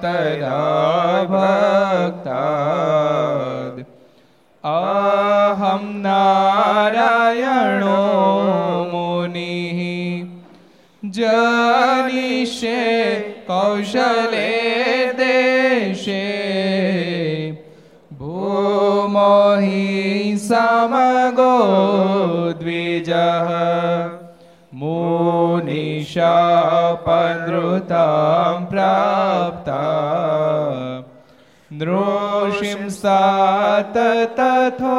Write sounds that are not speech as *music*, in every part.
તરા ભક્તાદ અહમ નારાયણો મુનિ જનિષે કૌશલે દેશે ભૂમોહિ સમગો દ્વિજહ द्विजः मुनिशापनृतां प्राप्ता नृषिंसात तथोद्धवम्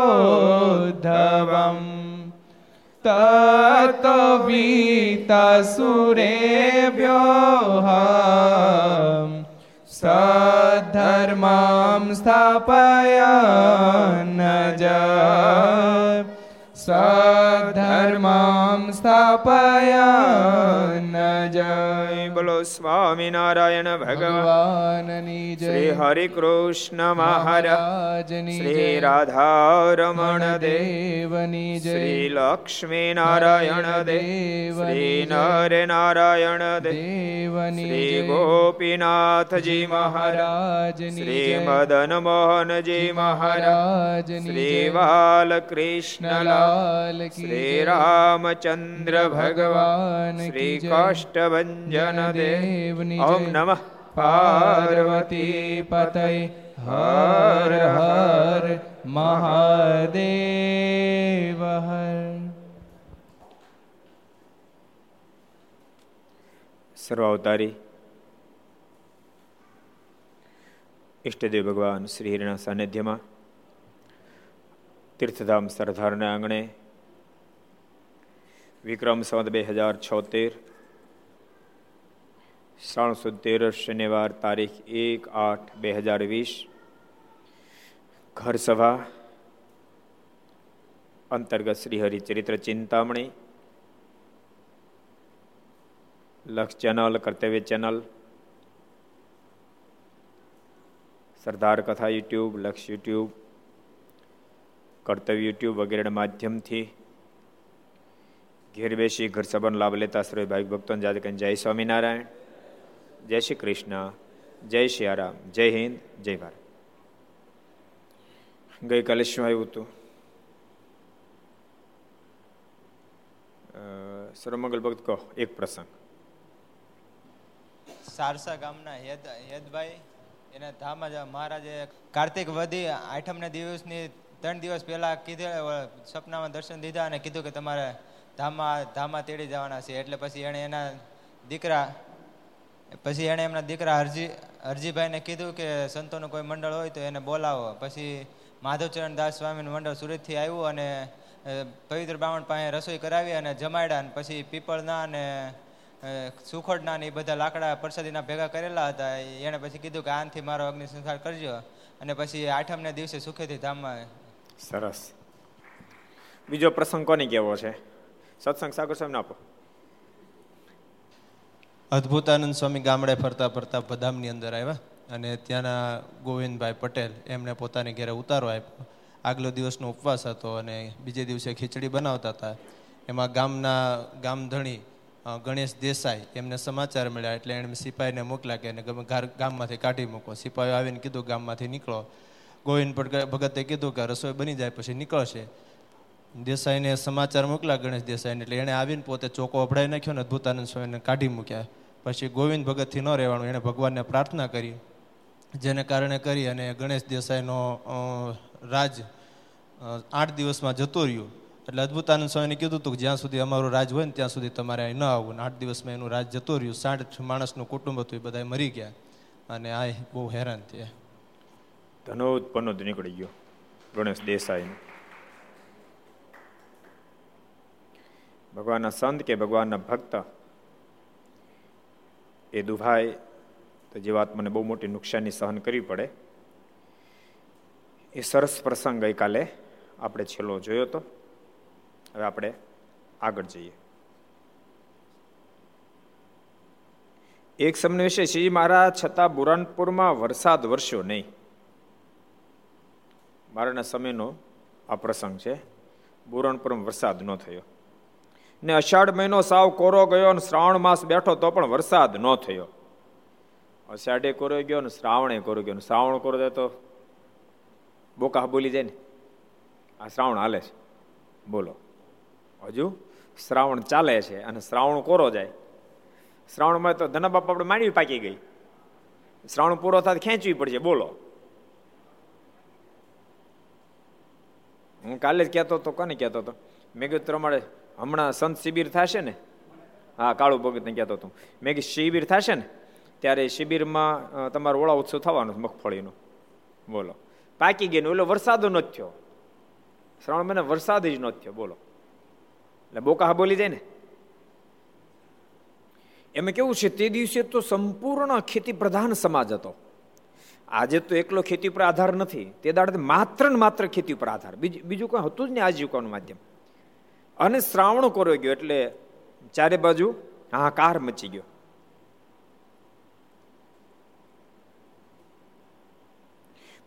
तत्वीतसुरेभ्योः सद्धर्मां स्थापयन् ज સધર્મામ ન જય બોલો સ્વામિનારાયણ ભગવાનની જય શ્રી હરિ કૃષ્ણ મહારાજની શ્રી રાધારમણ દેવની જય શ્રી લક્ષ્મી નારાયણ દેવ શ્રી નર નારાયણ દેવની શ્રી ગોપીનાથજી મહારાજ શ્રી મદન મોહનજી મહારાજ શ્રી બાલકૃષ્ણ લાલ શ્રી રામચંદ્ર ભગવાન શ્રી કાષ્ટભન દેવની ઓમ નમઃ પાર્વતી પતય હર હર મહાદેવ હર સર્વાવતારી ઈષ્ટદેવ ભગવાન શ્રી હરિના સાનિધ્યમાં તીર્થધામ સરદારના આંગણે. વિક્રમ સંવત બે હજાર છોતેર. સુદ તેર શનિવાર તારીખ એક આઠ બે હજાર વીસ. ઘર સભા અંતર્ગત શ્રીહરિચરિત્ર ચિંતામણી. લક્ષ ચેનલ, કર્તવ્ય ચેનલ. સરદાર કથા યુટ્યુબ, લક્ષ યુટ્યુબ. કર્તવ્ય યુટ્યુબ વગેરેના માધ્યમથી ઘેર બેસી ઘર સભાનો લાભ લેતા શ્રી ભાઈ ભક્તોને જાતે જય સ્વામિનારાયણ, જય શ્રી કૃષ્ણ, જય શ્રી આરામ જય હિન્દ, જય ભારત. ગઈકાલે શું આવ્યું હતું? સર્વમંગલ ભક્ત કહો, એક પ્રસંગ. સારસા ગામના હેદ હેદભાઈ એના ધામ મહારાજે કાર્તિક વધી આઠમને દિવસની ત્રણ દિવસ પહેલા કીધું સપનામાં દર્શન દીધા અને કીધું કે તમારે ધામમાં ધામમાં તેડી જવાના છે. એટલે પછી એણે એના દીકરા પછી એણે એમના દીકરા હરજી હરજીભાઈને કીધું કે સંતોનું કોઈ મંડળ હોય તો એને બોલાવો. પછી માધવચરણ દાસ સ્વામીનું મંડળ સુરતથી આવ્યું અને પવિત્ર બ્રાહ્મણ પાસે રસોઈ કરાવી અને જમાડ્યા અને પછી પીપળના અને સુખડના ને એ બધા લાકડા પ્રસાદીના ભેગા કરેલા હતા. એણે પછી કીધું કે આનથી મારો અગ્નિ સંસ્કાર કરજો. અને પછી આઠમને દિવસે સુખેથી ધામમાં સરસ. બીજો પ્રસંગ કોને કેવો છે? સત્સંગ સાગર સ્વામી આપો. અદ્ભુતાનંદ સ્વામી ગામડે ફરતા ફરતા બદામની અંદર આવ્યા અને ત્યાંના ગોવિંદભાઈ પટેલ એમને પોતાની ઘેરે ઉતારો આપ્યો. આગલો દિવસનો ઉપવાસ હતો અને બીજે દિવસે ખીચડી બનાવતા હતા. એમાં ગામના ગામધણી ગણેશ દેસાઈ એમને સમાચાર મળ્યા એટલે એણે સિપાહીને મોકલા કે એને ગામમાંથી કાઢી મૂકો. સિપાહીઓ આવીને કીધું, ગામમાંથી નીકળો. ગોવિંદ ભગતે કીધું કે રસોઈ બની જાય પછી નીકળશે. દેસાઈને સમાચાર મોકલા ગણેશ દેસાઈને, એટલે એણે આવીને પોતે ચોકો અભડાઈ નાખ્યો ને અદભુતાનંદ સ્વામીને કાઢી મૂક્યા. પછી ગોવિંદ ભગતથી ન રહેવાનું, એણે ભગવાનને પ્રાર્થના કરી. જેને કારણે કરી અને ગણેશ દેસાઈનો રાજ આઠ દિવસમાં જતો રહ્યો. એટલે અદભુતાનંદ સ્વામીને કીધું હતું કે જ્યાં સુધી અમારું રાજ હોય ને ત્યાં સુધી તમારે અહીં ન આવવું. આઠ દિવસમાં એનું રાજ જતો રહ્યું. સાઠ માણસનું કુટુંબ હતું, એ બધા મરી ગયા. અને આ બહુ હેરાન થયા. ધનોદ પનોદ નીકળી ગયો. ગણેશ દેસાઈ ભગવાનના સંત કે ભગવાનના ભક્ત, એ દુભાઈ તો જીવાત્માને બહુ મોટી નુકસાની સહન કરવી પડે, એ સરસ પ્રસંગ ગઈકાલે આપણે છેલ્લો જોયો હતો હવે આપણે આગળ જઈએ. એક સમય વિશે શ્રી મહારાજ, છતાં બુરાનપુરમાં વરસાદ વરસ્યો નહીં. મારાના સમયનો આ પ્રસંગ છે. બુરાનપુરમાં વરસાદ ન થયો. ને અષાઢ મહિનો સાવ કોરો ગયો અને શ્રાવણ માસ બેઠો તો પણ વરસાદ ન થયો. અષાઢે કોરો ગયો ને શ્રાવણે કોરો ગયો શ્રાવણ કોરો જાય તો બોકા બોલી જાય ને. આ શ્રાવણ હાલે છે. બોલો. હજુ શ્રાવણ ચાલે છે અને શ્રાવણ કોરો જાય. શ્રાવણમાં તો ધનબાપ આપણે માંડવી પાકી ગઈ. શ્રાવણ પૂરો થાય ખેંચવી પડશે. બોલો. હું કાલે જ કહેતો હતો, કોને કહેતો હતો? મેં કીધું પ્રમાણે હમણાં સંત શિબિર થશે ને? હા, કાળુ ભગતને કહેતો હતો. મેં કીધું, શિબિર થશે ને? ત્યારે શિબિરમાં તમારો ઓળા ઉત્સવ થવાનો મગફળીનો. બોલો. પાકી ગઈ એટલે વરસાદ ન થયો. શ્રાવણ મહિના વરસાદ જ ન થયો, બોલો. એટલે બોકા બોલી જાય ને? એમાં કેવું છે, તે દિવસે તો સંપૂર્ણ ખેતી પ્રધાન સમાજ હતો. આજે તો એકલો ખેતી પર આધાર નથી. તે દાડે માત્ર ને માત્ર ખેતી ઉપર આધાર. બીજું કોઈ હતું જ નહીં આજીવિકાનું માધ્યમ. અને શ્રાવણ કોરો ગયો એટલે ચારે બાજુ હાહાકાર મચી ગયો.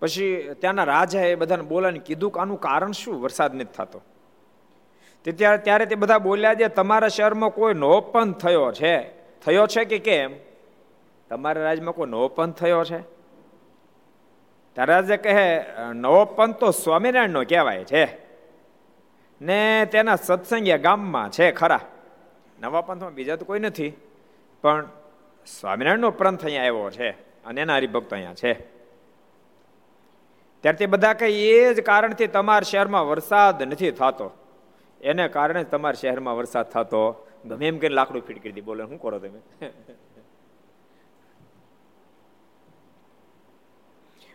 પછી ત્યાંના રાજાએ બધાને બોલાને કીધું કે આનું કારણ શું? વરસાદ નથી થતો. તે ત્યારે તે બધા બોલ્યા છે, તમારા શહેરમાં કોઈ નોપન થયો છે? થયો છે કે કેમ? તમારા રાજ્યમાં કોઈ નવોપન થયો છે? રાજા કહે નવોપન તો સ્વામિનારાયણનો કહેવાય છે. ને તેના સત્સંગિયા ગામમાં છે ખરા. નવા પંથમાં બીજા તો કોઈ નથી, પણ સ્વામિનારાયણનો પંથ અહીંયા આવ્યો છે અને એના હરિભક્તો અહીંયા છે. ત્યારથી બધા કહે, એ જ કારણથી તમારા શહેરમાં વરસાદ નથી થતો. એને કારણે તમારા શહેરમાં વરસાદ થતો. ગમે એમ કરીને લાકડું ફીટ કરી દી. બોલે, શું કરો તમે?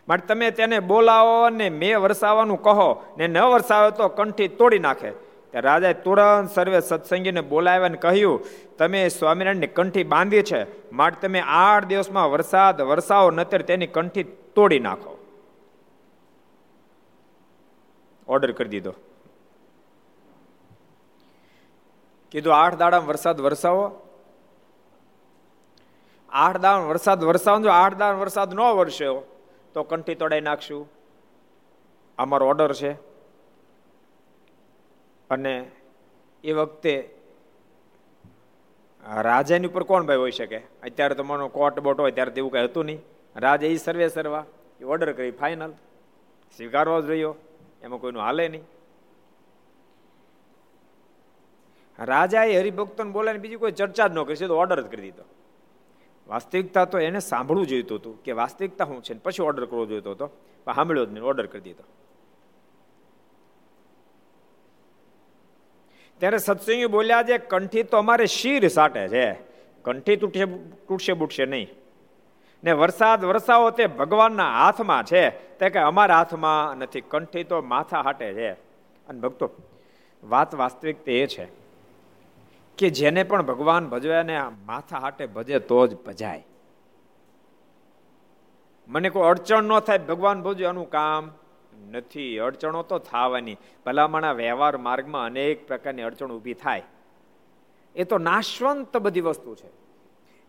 માટે તમે તેને બોલાવો ને મેં વરસાવવાનું કહો, ને ન વરસાવે તો કંઠી તોડી નાખે. રાજાએ તુરંત સર્વે સત્સંગીને બોલાવ્યા કહ્યું, તમે સ્વામિનારાયણની કંઠી બાંધી છે. માટે તમે આઠ દિવસમાં વરસાદ વરસાવો, નતર તેની કંઠી તોડી નાખો. ઓર્ડર કરી દીધો. કીધું, આઠ દાડા વરસાદ વરસાવો. આઠ દાડા વરસાદ વરસાવો આઠ દાડા વરસાદ ન વરસ્યો તો કંઠી તોડાઈ નાખશું. અમારો ઓર્ડર છે. અને એ વખતે રાજાની ઉપર કોણ ભાઈ હોઈ શકે? અત્યારે તો મને કોટ બોટ હોય ત્યારે તેવું કઈ હતું નહીં. રાજા એ સર્વે સર્વા, એ ઓર્ડર કરી ફાઇનલ સ્વીકારવો જ રહ્યો. એમાં કોઈનું હાલે નહીં. રાજાએ હરિભક્તોને બોલાવીને બીજી કોઈ ચર્ચા જ ન કરી તો ઓર્ડર જ કરી દીધો. વાસ્તવિકતા તો એને સાંભળવું જોઈતું હતું કે વાસ્તવિકતા શું છે પછી ઓર્ડર કરવો જોઈતો હતો. પણ સાંભળ્યો જ નહીં ઓર્ડર કરી દીધો. ત્યારે સત્સંગી બોલ્યા છે, કંઠી તો અમારે શીર સાટે છે. કંઠી તૂટશે તૂટશે, બૂટશે નહીં. ને વરસાદ વરસાવો તે ભગવાનના હાથમાં છે. તે કે અમારા હાથમાં નથી. કંઠી તો માથા હાટે છે. અને ભક્તો, વાત વાસ્તવિક એ છે. કે જેને પણ ભગવાન ભજવે અને માથા હાટે ભજે તો જ ભજાય. મને કોઈ અડચણ ન થાય, ભગવાન ભજવે એનું કામ. નથી, અડચણો તો થવાની. ભલામણા વ્યવહાર માર્ગમાં અનેક પ્રકારની અડચણ ઊભી થાય. એ તો નાશવંત બધી વસ્તુ છે.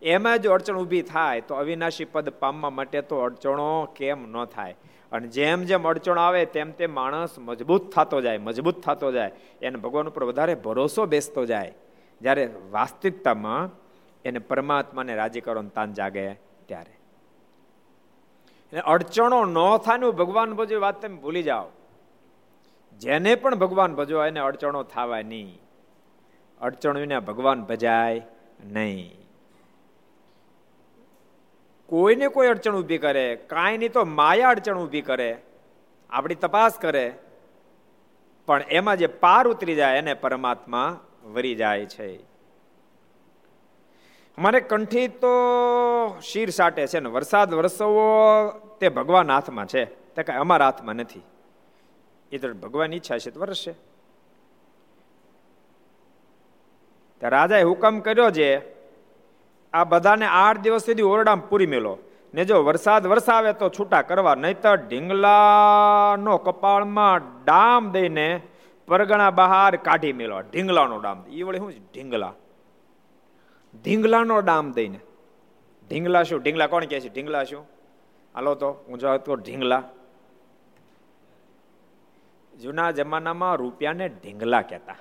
એમાં જો અડચણ ઊભી થાય તો અવિનાશી પદ પામવા માટે તો અડચણો કેમ ન થાય? અને જેમ જેમ અડચણ આવે તેમ તેમ માણસ મજબૂત થતો જાય, મજબૂત થતો જાય. એને ભગવાન ઉપર વધારે ભરોસો બેસતો જાય. જ્યારે વાસ્તવિકતામાં એને પરમાત્માને રાજી કરવાનું તાન જાગે ત્યારે. અડચણો ન થાય ભગવાન ભજો વાત તમે ભૂલી જાઓ. જેને પણ ભગવાન ભજો એને અડચણો થવા નહીં. અડચણો વિના ભગવાન ભજાય નહીં. કોઈને કોઈ અડચણ ઊભી કરે, કાંઈ નહીં તો માયા અડચણ ઊભી કરે, આપણી તપાસ કરે. પણ એમાં જે પાર ઉતરી જાય એને પરમાત્મા વરી જાય છે. અમારે કંઠી તો શીર સાટે છે ને, વરસાદ વરસવો તે ભગવાન હાથમાં છે. તે કાંઈ અમારા હાથમાં નથી. એ તો ભગવાન ઈચ્છા છે, તો વરસશે રાજાએ હુકમ કર્યો છે આ બધાને આઠ દિવસ સુધી ઓરડામાં પૂરી મેલો. ને જો વરસાદ વરસાવે તો છૂટા કરવા, નહીતર ઢીંગલાનો કપાળમાં ડામ દઈને પરગણા બહાર કાઢી મેળવા ઢીંગલાનો ડામ. એ વળી શું ઢીંગલા. ઢીંગલાનો ડામ દઈને. ઢીંગલા શું? ઢીંગલા કોણ કહે છે? ઢીંગલા શું? હાલો તો, હું જાઉં તો ઢીંગલા. જૂના જમાનામાં રૂપિયાને ઢીંગલા કહેતા.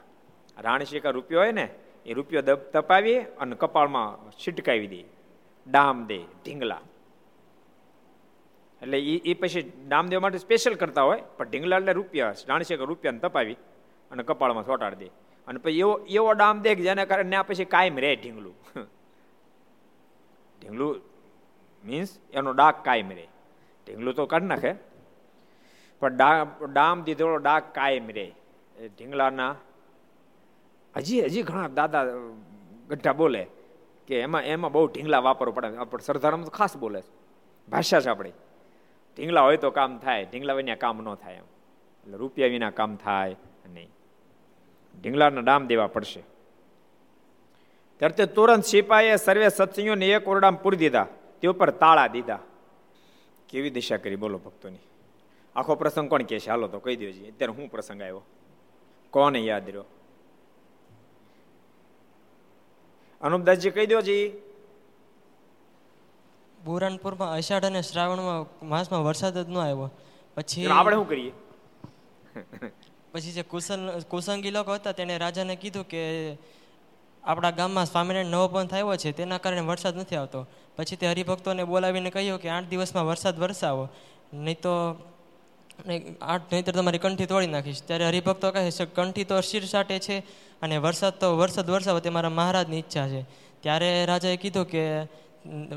રાણશીકા રૂપિયો હોય ને, એ રૂપિયો દબ તપાવી અને કપાળમાં છીટકાવી દે. ડામ દે, ઢીંગલા. એટલે એ એ પછી ડામ દેવા માટે સ્પેશિયલ કરતા હોય, પણ ઢીંગલા એટલે રૂપિયા રાણશીકા રૂપિયાને તપાવી. અને કપાળમાં ચોટાડી દે. અને પછી એવો એવો ડામ દે કે જેના કારણે આ પછી કાયમ રહે ઢીંગલું. *laughs* ઢીંગલું મીન્સ એનો ડાક કાયમ રહે. ઢીંગલું તો કાઢી નાખે. પણ ડામ દીધેલો ડાક કાયમ રહે. ઢીંગલાના હજી હજી ઘણા દાદા ગઢા બોલે કે એમાં એમાં બહુ ઢીંગલા વાપરવો પડે. આપણે સરદારમ તો ખાસ બોલે ભાષા છે આપણી. ઢીંગલા હોય તો કામ થાય. ઢીંગલા વિના કામ ન થાય એમ. એટલે રૂપિયા વિના કામ થાય નહીં. ઢીંગલાના ડામ દેવા પડશે. ત્યારે તે તુરંત સિપાહીએ સર્વે સત્સંગોને એક ઓરડામાં પૂરી દીધા. તે ઉપર તાળા દીધા. કેવી દિશા કરી બોલો ભક્તોની? આખો પ્રસંગ કોણ કે છે? હાલો તો કહી દો અત્યારે હું પ્રસંગ આવ્યો. કોને યાદ રહ્યો? અનુપદાસજી કહી દો જી. બુરાનપુરમાં અષાઢ અને શ્રાવણમાં માસમાં વરસાદ જ ન આવ્યો. પછી આપણે શું કરીએ? પછી જે કુશલ કુસંગી લોકો હતા તેણે રાજાને કીધું કે આપણા ગામમાં સ્વામિનારાયણ નવો પણ થયો છે, તેના કારણે વરસાદ નથી આવતો. પછી તે હરિભક્તોને બોલાવીને કહ્યું કે આઠ દિવસમાં વરસાદ વરસાવો. નહીં તો આઠ, નહીંતર તમારી કંઠી તોડી નાખીશ. ત્યારે હરિભક્તો કહે છે, કંઠી તો શિર સાટે છે અને વરસાદ તો, વરસાદ વરસાવો તે મારા મહારાજની ઈચ્છા છે. ત્યારે રાજાએ કીધું કે,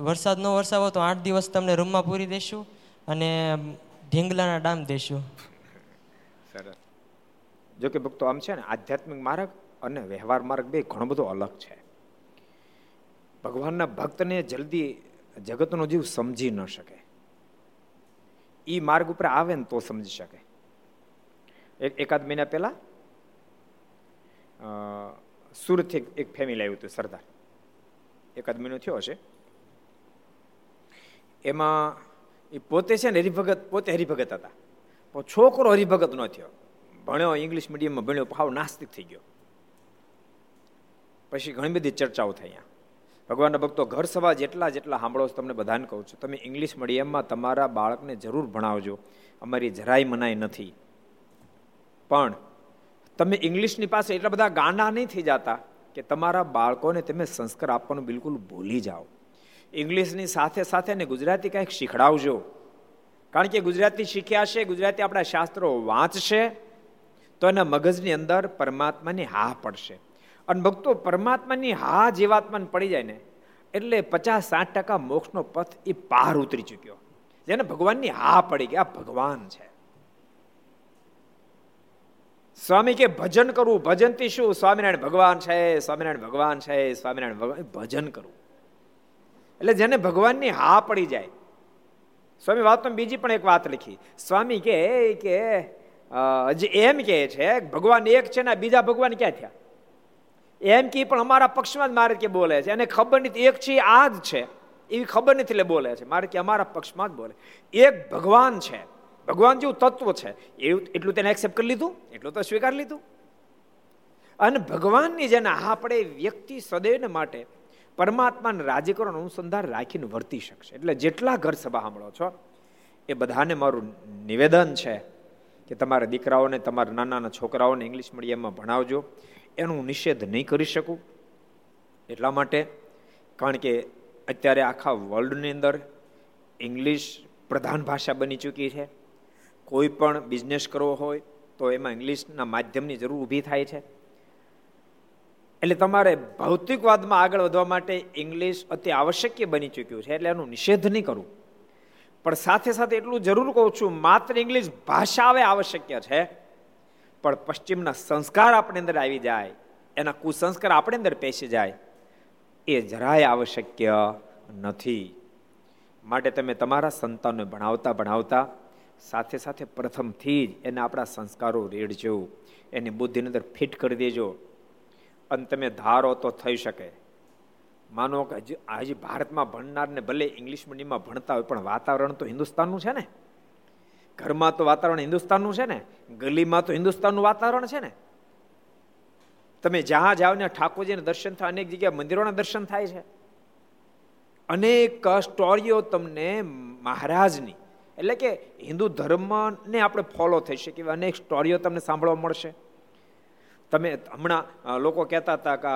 વરસાદ ન વરસાવો તો આઠ દિવસ તમને રૂમમાં પૂરી દેશું અને ઢીંગલાના ડામ દેશું. જો કે ભક્તો આમ છે ને, આધ્યાત્મિક માર્ગ અને વ્યવહાર માર્ગ બે ઘણો બધો અલગ છે. ભગવાનના ભક્તને જલ્દી જગતનો જીવ સમજી ન શકે. એ માર્ગ ઉપર આવે ને તો સમજી શકે. એક એકાદ મહિના પહેલા સુરતથી એક ફેમિલી આવ્યું હતું, સરદાર. એકાદ મહિનો થયો હશે. એમાં એ પોતે છે ને હરિભગત પોતે હરિભગત હતા. પણ છોકરો હરિભગત ન થયો. ભણ્યો ઇંગ્લિશ મીડિયમમાં ભણ્યો ભાવ નાસ્તિક થઈ ગયો. પછી ઘણી બધી ચર્ચાઓ થઈ અહીંયા. ભગવાનના ભક્તો, ઘર સભા જેટલા જેટલા સાંભળો છો, તમને બધાને કહું છું, તમે ઇંગ્લિશ મીડિયમમાં તમારા બાળકને જરૂર ભણાવજો. અમારી જરાય મનાય નથી. પણ તમે ઇંગ્લિશની પાસે એટલા બધા ગાંડા નહીં થઈ જતા કે તમારા બાળકોને તમે સંસ્કાર આપવાનું બિલકુલ ભૂલી જાઓ. ઇંગ્લિશની સાથે સાથે ને ગુજરાતી કંઈક શીખડાવજો. કારણ કે ગુજરાતી શીખ્યા છે, ગુજરાતી આપણા શાસ્ત્રો વાંચશે તો એના મગજની અંદર પરમાત્માની હા પડશે. અને ભક્તો, પરમાત્માની હા જીવાત્માને પડી જાય ને, એટલે પચાસ સાઠ ટકા મોક્ષનો પથ એ પાર ઉતરી ચૂક્યો. જેને ભગવાનની હા પડી ગઈ ભગવાન છે. સ્વામી કે ભજન કરવું ભજનથી શું? સ્વામિનારાયણ ભગવાન છે, સ્વામિનારાયણ ભગવાન છે, સ્વામિનારાયણ ભગવાન ભજન કરવું એટલે જેને ભગવાનની હા પડી જાય. સ્વામી વાતમાં બીજી પણ એક વાત લખી. સ્વામી કે કે એમ કે છે, ભગવાન એક છે ને બીજા ભગવાન ક્યાં થયા? એમ કે પણ અમારા પક્ષમાં જ મારે કે બોલે છે. અને ખબર નથી, એક છે આ જ છે. એવી ખબર નથી એટલે બોલે છે. મારે કે અમારા પક્ષમાં જ બોલે. એક ભગવાન છે. ભગવાન જેવું તત્વ છે. એવું એટલું તેને એક્સેપ્ટ કરી લીધું? એટલું તો સ્વીકાર લીધું. અને ભગવાનની જેને પડે વ્યક્તિ સદૈવને માટે પરમાત્માને રાજી કરવાનો અનુસંધાન રાખીને વર્તી શકશે. એટલે જેટલા ઘર સભા સાંભળો છો, એ બધાને મારું નિવેદન છે. કે તમારા દીકરાઓને, તમારા નાના છોકરાઓને ઇંગ્લિશ મીડિયમમાં ભણાવજો. એનું નિષેધ નહીં કરી શકું. એટલા માટે કારણ કે અત્યારે આખા વર્લ્ડની અંદર ઇંગ્લિશ પ્રધાન ભાષા બની ચૂકી છે. કોઈ પણ બિઝનેસ કરવો હોય તો એમાં ઇંગ્લિશના માધ્યમની જરૂર ઊભી થાય છે. એટલે તમારે ભૌતિકવાદમાં આગળ વધવા માટે ઇંગ્લિશ અતિ આવશ્યક બની ચૂક્યું છે, એટલે એનું નિષેધ નહીં કરવું પણ સાથે સાથે એટલું જરૂર કહું છું, માત્ર ઇંગ્લિશ ભાષા હવે આવશ્યક છે, પણ પશ્ચિમના સંસ્કાર આપણી અંદર આવી જાય, એના કુસંસ્કાર આપણી અંદર પેસી જાય, એ જરાય આવશ્યક નથી. માટે તમે તમારા સંતાનને ભણાવતા ભણાવતા, સાથે સાથે પ્રથમથી જ એને આપણા સંસ્કારો રેડજો, એની બુદ્ધિની અંદર ફિટ કરી દેજો. અને તમે ધારો તો થઈ શકે. માનો કે હજી હજી ભારતમાં ભણનારને ભલે ઇંગ્લિશ મીડિયમમાં ભણતા હોય, પણ વાતાવરણ તો હિન્દુસ્તાનનું છે ને? ઘરમાં તો વાતાવરણ હિન્દુસ્તાનનું છે ને? ગલીમાં તો હિન્દુસ્તાનનું વાતાવરણ છે ને? તમે જ્યાં જાઓ ને ઠાકોરજીના દર્શન થાય, અનેક જગ્યાએ મંદિરોના દર્શન થાય છે. અનેક સ્ટોરીઓ તમને મહારાજની, એટલે કે હિન્દુ ધર્મને આપણે ફોલો થઈ શકીએ અનેક સ્ટોરીઓ તમને સાંભળવા મળશે. તમે હમણાં લોકો કહેતા હતા કે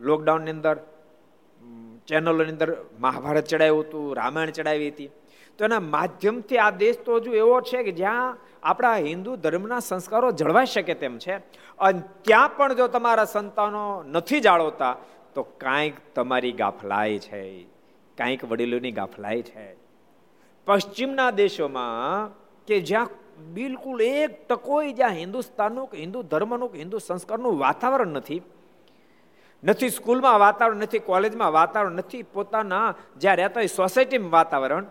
લોકડાઉનની અંદર ચેનલોની અંદર મહાભારત ચડાવ્યું હતું, રામાયણ ચડાવી હતી. તો એના માધ્યમથી આ દેશ તો હજુ એવો છે કે જ્યાં આપણા હિન્દુ ધર્મના સંસ્કારો જળવાઈ શકે તેમ છે. અને ત્યાં પણ જો તમારા સંતાનો નથી જાળવતા, તો કાંઈક તમારી ગાફલાઈ છે. કાંઈક વડીલોની ગાફલાઈ છે. પશ્ચિમના દેશોમાં કે જ્યાં બિલકુલ એક ટકોય જ્યાં હિન્દુસ્તાનનું કે હિન્દુ ધર્મનું કે હિન્દુ સંસ્કારનું વાતાવરણ નથી નથી સ્કૂલમાં વાતાવરણ, નથી કોલેજમાં વાતાવરણ, નથી પોતાના જ્યાં રહેતા હોય સોસાયટીમાં વાતાવરણ.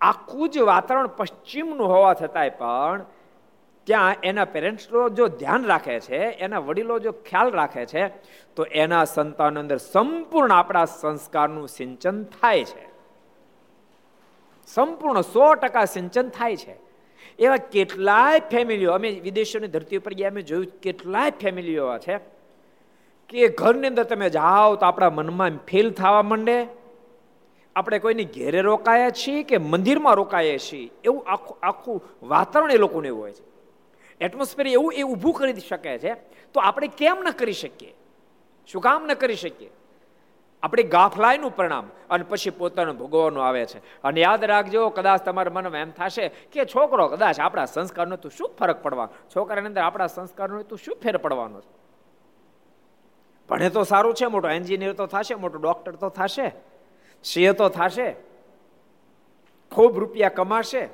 આખું જ વાતાવરણ પશ્ચિમનું હોવા છતાંય પણ ત્યાં એના પેરેન્ટ્સનો જો ધ્યાન રાખે છે, એના વડીલો જો ખ્યાલ રાખે છે, તો એના સંતાનો અંદર સંપૂર્ણ આપણા સંસ્કારનું સિંચન થાય છે. સંપૂર્ણ સો ટકા સિંચન થાય છે. એવા કેટલાય ફેમિલીઓ, અમે વિદેશોની ધરતી ઉપર ગયા, અમે જોયું કેટલાય ફેમિલીઓ છે કે ઘરની અંદર તમે જાઓ તો આપણા મનમાં ફેલ થવા માંડે? આપણે કોઈની ઘેરે રોકાયા છીએ કે મંદિરમાં રોકાયા છીએ? એવું આખું આખું વાતાવરણ એ લોકોને એવું હોય છે. એટમોસ્ફિયર એવું, એ ઊભું કરી શકે છે. તો આપણે કેમ ન કરી શકીએ? શું કામ ન કરી શકીએ? આપણી ગાફલાઈનું પરિણામ અને પછી પોતાનું ભોગવવાનું આવે છે. અને યાદ રાખજો, કદાચ તમારા મનમાં એમ થશે કે છોકરો કદાચ આપણા સંસ્કારનો તો શું ફરક પડવાનો? છોકરાની અંદર આપણા સંસ્કારનો તો શું ફેર પડવાનો છે? ભણે તો સારું છે, મોટો એન્જિનિયર તો થશે, મોટો ડોક્ટર તો થશે સિંહ તો થશે, ખૂબ રૂપિયા કમાશે.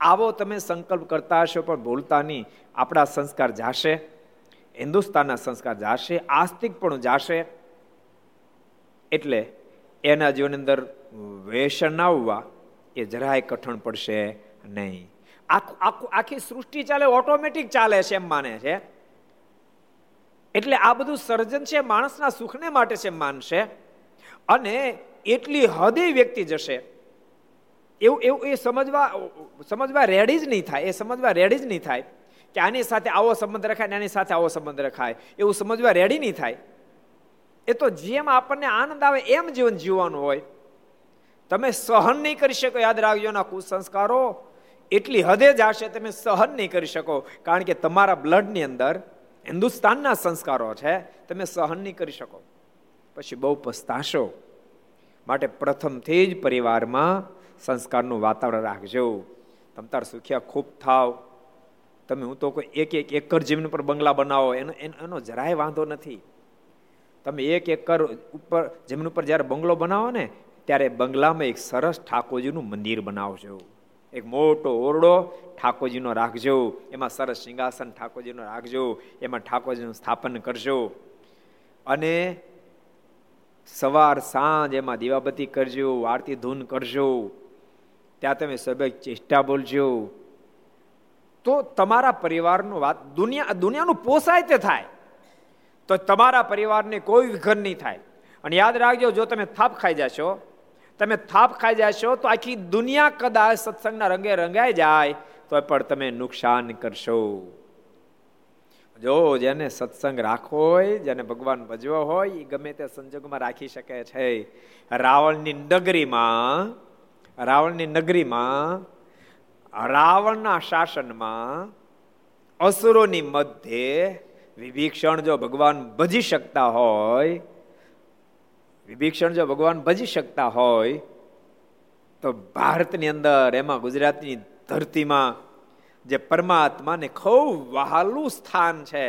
આવો તમે સંકલ્પ કરતા હશો, પણ ભૂલતા નહીં. આપણા સંસ્કાર જાશે, હિન્દુસ્તાનના સંસ્કાર જાશે, આસ્તિક પણ જાશે. એટલે એના જીવન અંદર વેસન આવવા, એ જરાય કઠણ પડશે નહીં. આખું આખું, આખી સૃષ્ટિ ચાલે, ઓટોમેટિક ચાલે છે એમ માને છે. એટલે આ બધું સર્જન છે, માણસના સુખને માટે છે માનશે. અને એટલી હદે વ્યક્તિ જશે. એવું એવું એ સમજવા સમજવા રેડી જ નહીં થાય, એ સમજવા રેડી જ નહીં થાય કે આની સાથે આવો સંબંધ રખાય ને આની સાથે આવો સંબંધ રખાય. એવું સમજવા રેડી નહીં થાય. એ તો જેમ આપણને આનંદ આવે એમ જીવન જીવવાનું હોય. તમે સહન નહીં કરી શકો, યાદ રાખજો ના કુસંસ્કારો. એટલી હદે જ હશે તમે સહન નહીં કરી શકો. કારણ કે તમારા બ્લડની અંદર હિન્દુસ્તાનના સંસ્કારો છે, તમે સહન નહીં કરી શકો. પછી બહુ પસ્તાશો. માટે પ્રથમથી જ પરિવારમાં સંસ્કારનું વાતાવરણ રાખજો. તમ તાર સુખ્યા ખૂબ થાવ. તમે હું તો કોઈ એક એક એકર જમીન પર બંગલા બનાવો, એનો એનો જરાય વાંધો નથી. તમે એક એકર ઉપર જમીન ઉપર જ્યારે બંગલો બનાવો ને, ત્યારે બંગલામાં એક સરસ ઠાકોરજીનું મંદિર બનાવજો. એક મોટો ઓરડો ઠાકોરજીનો રાખજો, એમાં સરસ સિંહાસન ઠાકોરજીનો રાખજો, એમાં ઠાકોરજીનું સ્થાપન કરજો. અને સવાર સાંજ એમાં દીવાબત્તી કરજો, આરતી ધૂન કરજો, ત્યાં તમે સબક ચેષ્ટા બોલજો. તો તમારા પરિવારનું વાત દુનિયા, દુનિયાનું પોસાય તે થાય. તો તમારા પરિવારને કોઈ વિઘન નહીં થાય. અને યાદ રાખજો, જો તમે થાપ ખાઈ જશો તમે થાપ ખાઈ જશો તો આખી દુનિયા કદાચ સત્સંગના રંગે રંગાઈ જાય તો પણ તમે નુકસાન કરશો. જો જેને સત્સંગ રાખવો હોય, જેને ભગવાન ભજવો હોય એ ગમે તે સંજોગમાં રાખી શકે છે. રાવણની નગરીમાં રાવણની નગરીમાં, રાવણના શાસનમાં, અસુરોની મધ્યે વિભીક્ષણ જો ભગવાન ભજી શકતા હોય વિભીક્ષણ જો ભગવાન ભજી શકતા હોય, તો ભારતની અંદર, એમાં ગુજરાતની ધરતીમાં જે પરમાત્માને ખૂબ વહાલું સ્થાન છે,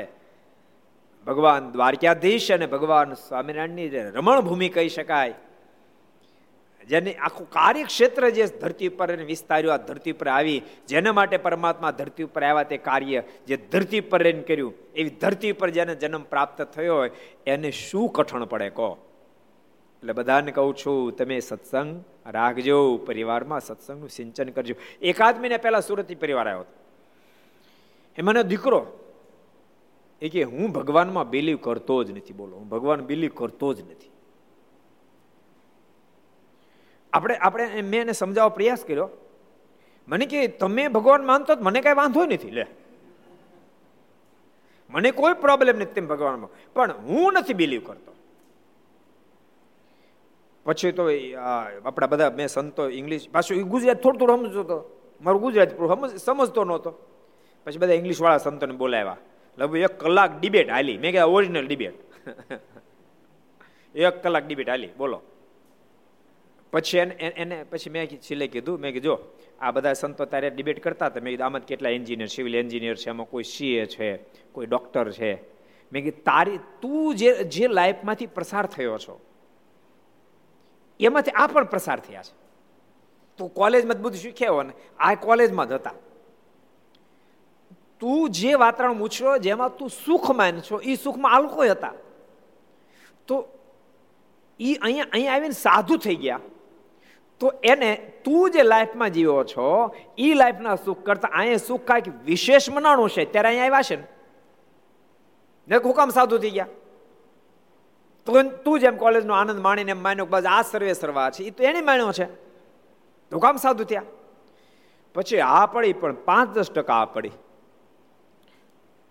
ભગવાન દ્વારકાધીશ અને ભગવાન સ્વામિનારાયણની રમણ ભૂમિ કહી શકાય, જેને આખું કાર્યક્ષેત્ર જે ધરતી ઉપર વિસ્તાર્યું, આ ધરતી પર આવી, જેના માટે પરમાત્મા ધરતી ઉપર આવ્યા તે કાર્ય, જે ધરતી પર એને કર્યું, એવી ધરતી પર જેને જન્મ પ્રાપ્ત થયો હોય, એને શું કઠણ પડે કહો? એટલે બધાને કહું છું, તમે સત્સંગ રાખજો, પરિવારમાં સત્સંગનું સિંચન કરજો. એકાદ મહિના પહેલા સુરતથી પરિવાર આવ્યો હતો. એ મને દીકરો, એ કે હું ભગવાનમાં બિલીવ કરતો જ નથી, બોલો, હું ભગવાન બિલીવ કરતો જ નથી. આપણે આપણે મેં એને સમજાવવા પ્રયાસ કર્યો. મને કે તમે ભગવાન માનતો મને કાંઈ વાંધો નથી, લે. મને કોઈ પ્રોબ્લેમ નથી તેમ ભગવાનમાં. પણ હું નથી બિલીવ કરતો. પછી તો આપણા બધા મેં સંતો ઇંગ્લિશ પાછું ગુજરાત થોડું થોડું સમજતો હતો. મારું ગુજરાતી સમજતો નહોતો. પછી બધા ઇંગ્લિશ વાળા સંતોને બોલાવ્યા. લગભગ એક કલાક ડિબેટ હાલી. મેં કીધા ઓરિજિનલ ડિબેટ એક કલાક ડિબેટ હાલી. બોલો. પછી એને એને પછી મેં છેલ્લે કીધું, મેં કીધું આ બધા સંતો તારે ડિબેટ કરતા હતા. મેં કીધું, આમાં કેટલા એન્જિનિયર સિવિલ એન્જિનિયર છે? એમાં કોઈ સીએ છે, કોઈ ડોક્ટર છે. મેં કીધું, તારી, તું જે જે લાઈફમાંથી પ્રસાર થયો છો એમાંથી આ પણ પ્રસાર થયા છે. તું કોલેજમાં જ બધું શીખ્યા હોય ને, આ કોલેજમાં જ હતા. તું જે વાતાવરણ ઉછળ્યો જેમાં તું સુખ માન છો એ સુખમાં આલકો હતા. તો એ અહીંયા અહીંયા આવીને સાધુ થઈ ગયા. તો એને તું જે લાઈફમાં જીવો છો એ લાઈફના સુખ કરતા અહીંયા સુખ કાંઈક વિશેષ મનાણું છે. ત્યારે અહીંયા આવ્યા છે ને. હુકામ સાધુ થઈ ગયા. તું તું જેમ કોલેજનો આનંદ માણીને એમ માન્યો બસ આ સર્વે સર્વા છે. એ તો એને માન્યો છે. તો કામ સાધુ ત્યાં પછી આ પડી પણ પાંચ દસ ટકા આ પડી.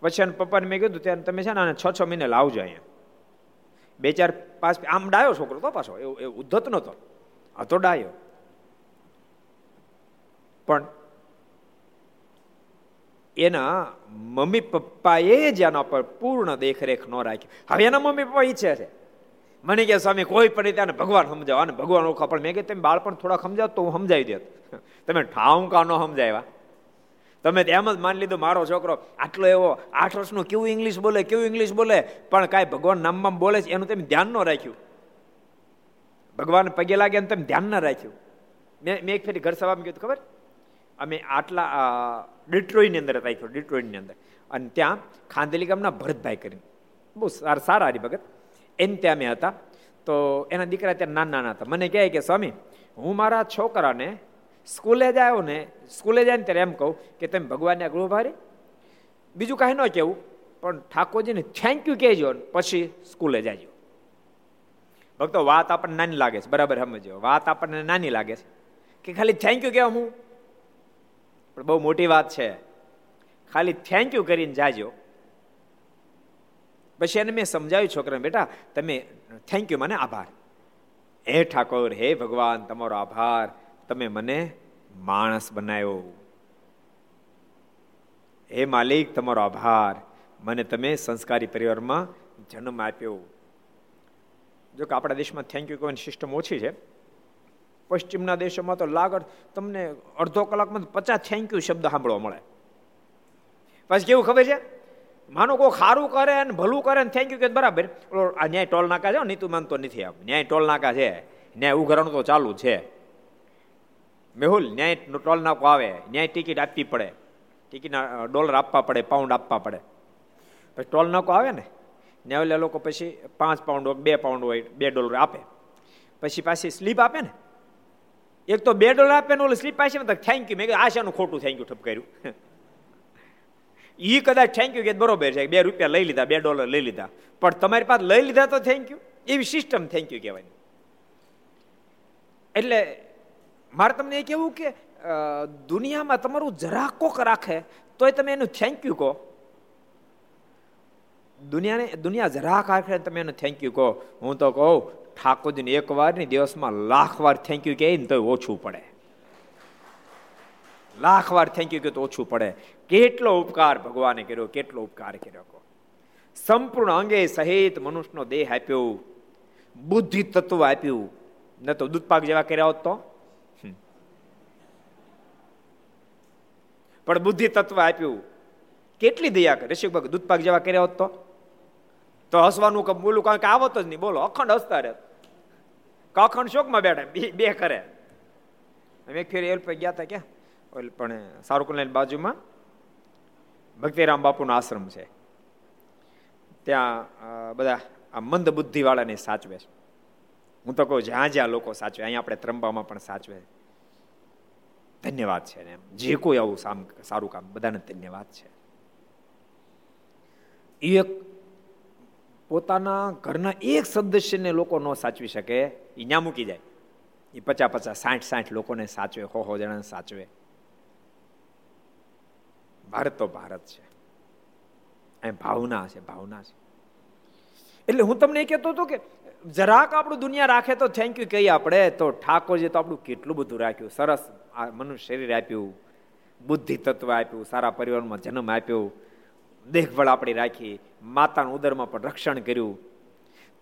પછી એને પપ્પાને મેં કીધું ત્યારે તમે છે ને આને છ છ મહિને લાવજો અહીંયા. બે ચાર પાંચ આમ ડાયો છોકરો તો પાછો એ ઉદ્ધત નહોતો. આ તો ડાયો. પણ એના મમ્મી પપ્પાએ જ એના પર પૂર્ણ દેખરેખ ન રાખી. હવે એના મમ્મી પપ્પા ઈચ્છે છે. મને કે, સ્વામી, કોઈ પણ રીતે ભગવાન સમજાવો. અને ભગવાન ઓળખા પણ મેં કે તમે બાળપણ થોડા સમજાવ તો હું સમજાવી દેત *laughs* તમે ઠાઉં કા ન સમજાવ્યા. તમે એમ જ માની લીધું, મારો છોકરો આટલો એવો આઠ વર્ષનું કેવું ઇંગ્લિશ બોલે, કેવું ઇંગ્લિશ બોલે, પણ કાંઈ ભગવાન નામમાં બોલે છે, એનું તમે ધ્યાન ન રાખ્યું. ભગવાન પગે લાગે એમ તમે ધ્યાન ના રાખ્યું. મેં મેં એક ફેરી ઘર સભામાં કીધું ખબર? અમે આટલા ડિટ્રોઈની અંદર રાખ્યો ડિટ્રોઈની અંદર. અને ત્યાં ખાંદેલી ગામના ભરતભાઈ કરીને. બહુ સારા સારા હરિભગત. એને ત્યાં અમે હતા. તો એના દીકરા ત્યાં નાના નાના હતા. મને કહે કે, સ્વામી, હું મારા છોકરાને સ્કૂલે જ આવ્યો ને, સ્કૂલે જાય ને ત્યારે એમ કહું કે, તમે ભગવાનને ગૃહ ભારે બીજું કાંઈ ન કહેવું, પણ ઠાકોરજીને થેન્ક યુ કહેજો પછી સ્કૂલે જાજો. ભક્તો, વાત આપણને નાની લાગે છે. બરાબર સમજો વાત આપણને નાની લાગે છે. કે ખાલી થેન્ક યુ કહેવા હું? પણ બહુ મોટી વાત છે. ખાલી થેન્ક યુ કરીને જાજો. પછી એને મેં સમજાવ્યું છોકરાને, બેટા, તમે થેન્ક યુ મને આભાર. હે ઠાકોર, હે ભગવાન, તમારો આભાર. તમે મને માણસ બનાવ્યો હે માલિક, તમારો આભાર. મને તમે સંસ્કારી પરિવારમાં જન્મ આપ્યો. જો કે આપણા દેશમાં થેન્ક યુ કહેવાની સિસ્ટમ ઓછી છે. પશ્ચિમના દેશોમાં તો લાગડ તમને અડધો કલાકમાં પચાસ થેન્ક યુ શબ્દ સાંભળવા મળે. પછી કેવું ખબર છે? માનો કોઈ સારું કરે ને ભલું કરે ને થેન્ક યુ કે બરાબર. આ ન્યાય ટોલ નાકા છે, નીતુ માનતો નથી આમ. ન્યાય ટોલ નાકા છે. ન્યાય ઉઘરણ તો ચાલુ છે. મેહુલ, ન્યાય ટોલ નાકો આવે. ન્યાય ટિકિટ આપવી પડે. ટિકિટના ડોલર આપવા પડે પાઉન્ડ આપવા પડે. પછી ટોલ નાકો આવે ને ન્યાય લોકો પછી પાંચ પાઉન્ડ હોય, બે પાઉન્ડ હોય, બે ડોલર આપે. પછી પાછી સ્લીપ આપે ને. એક તો બે ડોલર આપે ને ઓલું સ્લીપ પાછી થેન્ક યુ મેં કીધું, આશાનું ખોટું થેન્ક યુ ઠપ કર્યું. એ કદાચ થેન્ક યુ કે બરોબર છે બે રૂપિયા લઈ લીધા, બે ડોલર લઈ લીધા. પણ તમારી પાસે લઈ લીધા તો થેન્ક યુ એવી સિસ્ટમ થેન્ક યુ કહેવાય એટલે મારે તમને એ કેવું કે દુનિયામાં તમારું જરા કોક રાખે, તોય તમે એનું થેન્ક યુ કહો. દુનિયાને, દુનિયા જરા રાખે તમે એનું થેન્ક યુ કહો. હું તો કહું, ઠાકોરજીને એક વારની દિવસમાં લાખ વાર થેન્ક યુ કહે ને તો ઓછું પડે. લાખ વાર થેન્ક યુ કે તો ઓછું પડે. કેટલો ઉપકાર ભગવાને કર્યો, કેટલો ઉપકાર કર્યો સંપૂર્ણ અંગે સહિત મનુષ્યનો દેહ આપ્યો, બુદ્ધિ તત્વ આપ્યું. ન તો દૂધપાક જેવા કર્યા હોત તો? પણ બુદ્ધિ તત્વ આપ્યું. કેટલી દયા કરે? ઋષિક દૂધપાક જેવા કર્યા હોત તો? તો હસવાનું કે બોલું કારણ કે આવત જ નહીં. બોલો, અખંડ હસતા રહે. અખંડ શોકમાં બેઠા, બે કરે. અમે ફેર એલ ગયા હતા ક્યાં? પણ સારુકુલની બાજુમાં ભક્તિરામ બાપુનો આશ્રમ છે. ત્યાં બધા આ મંદ બુદ્ધિવાળાને સાચવે છે. હું તો કહું જ્યાં જ્યાં લોકો સાચવે, અહીંયા આપણે ત્રંબામાં પણ સાચવે. ધન્યવાદ છે ને જે કોઈ આવું સારું કામ, બધાને ધન્યવાદ છે. એક પોતાના ઘરના એક સદસ્યને લોકો ન સાચવી શકે એ ન્યા મૂકી જાય. એ પચાસ પચાસ, સાઠ સાઠ લોકોને સાચવે, હો હો જણાને સાચવે. ભારત તો ભારત છે. એ ભાવના છે ભાવના છે. એટલે હું તમને એ કહેતો હતો કે જરાક આપણું દુનિયા રાખે તો થેન્ક યુ કહીએ આપણે, તો ઠાકોરજી તો આપણું કેટલું બધું રાખ્યું. સરસ આ મનુષ્ય શરીર આપ્યું, બુદ્ધિ તત્વ આપ્યું, સારા પરિવારમાં જન્મ આપ્યો, દેખભાળ આપણી રાખી, માતાના ઉદરમાં પણ રક્ષણ કર્યું.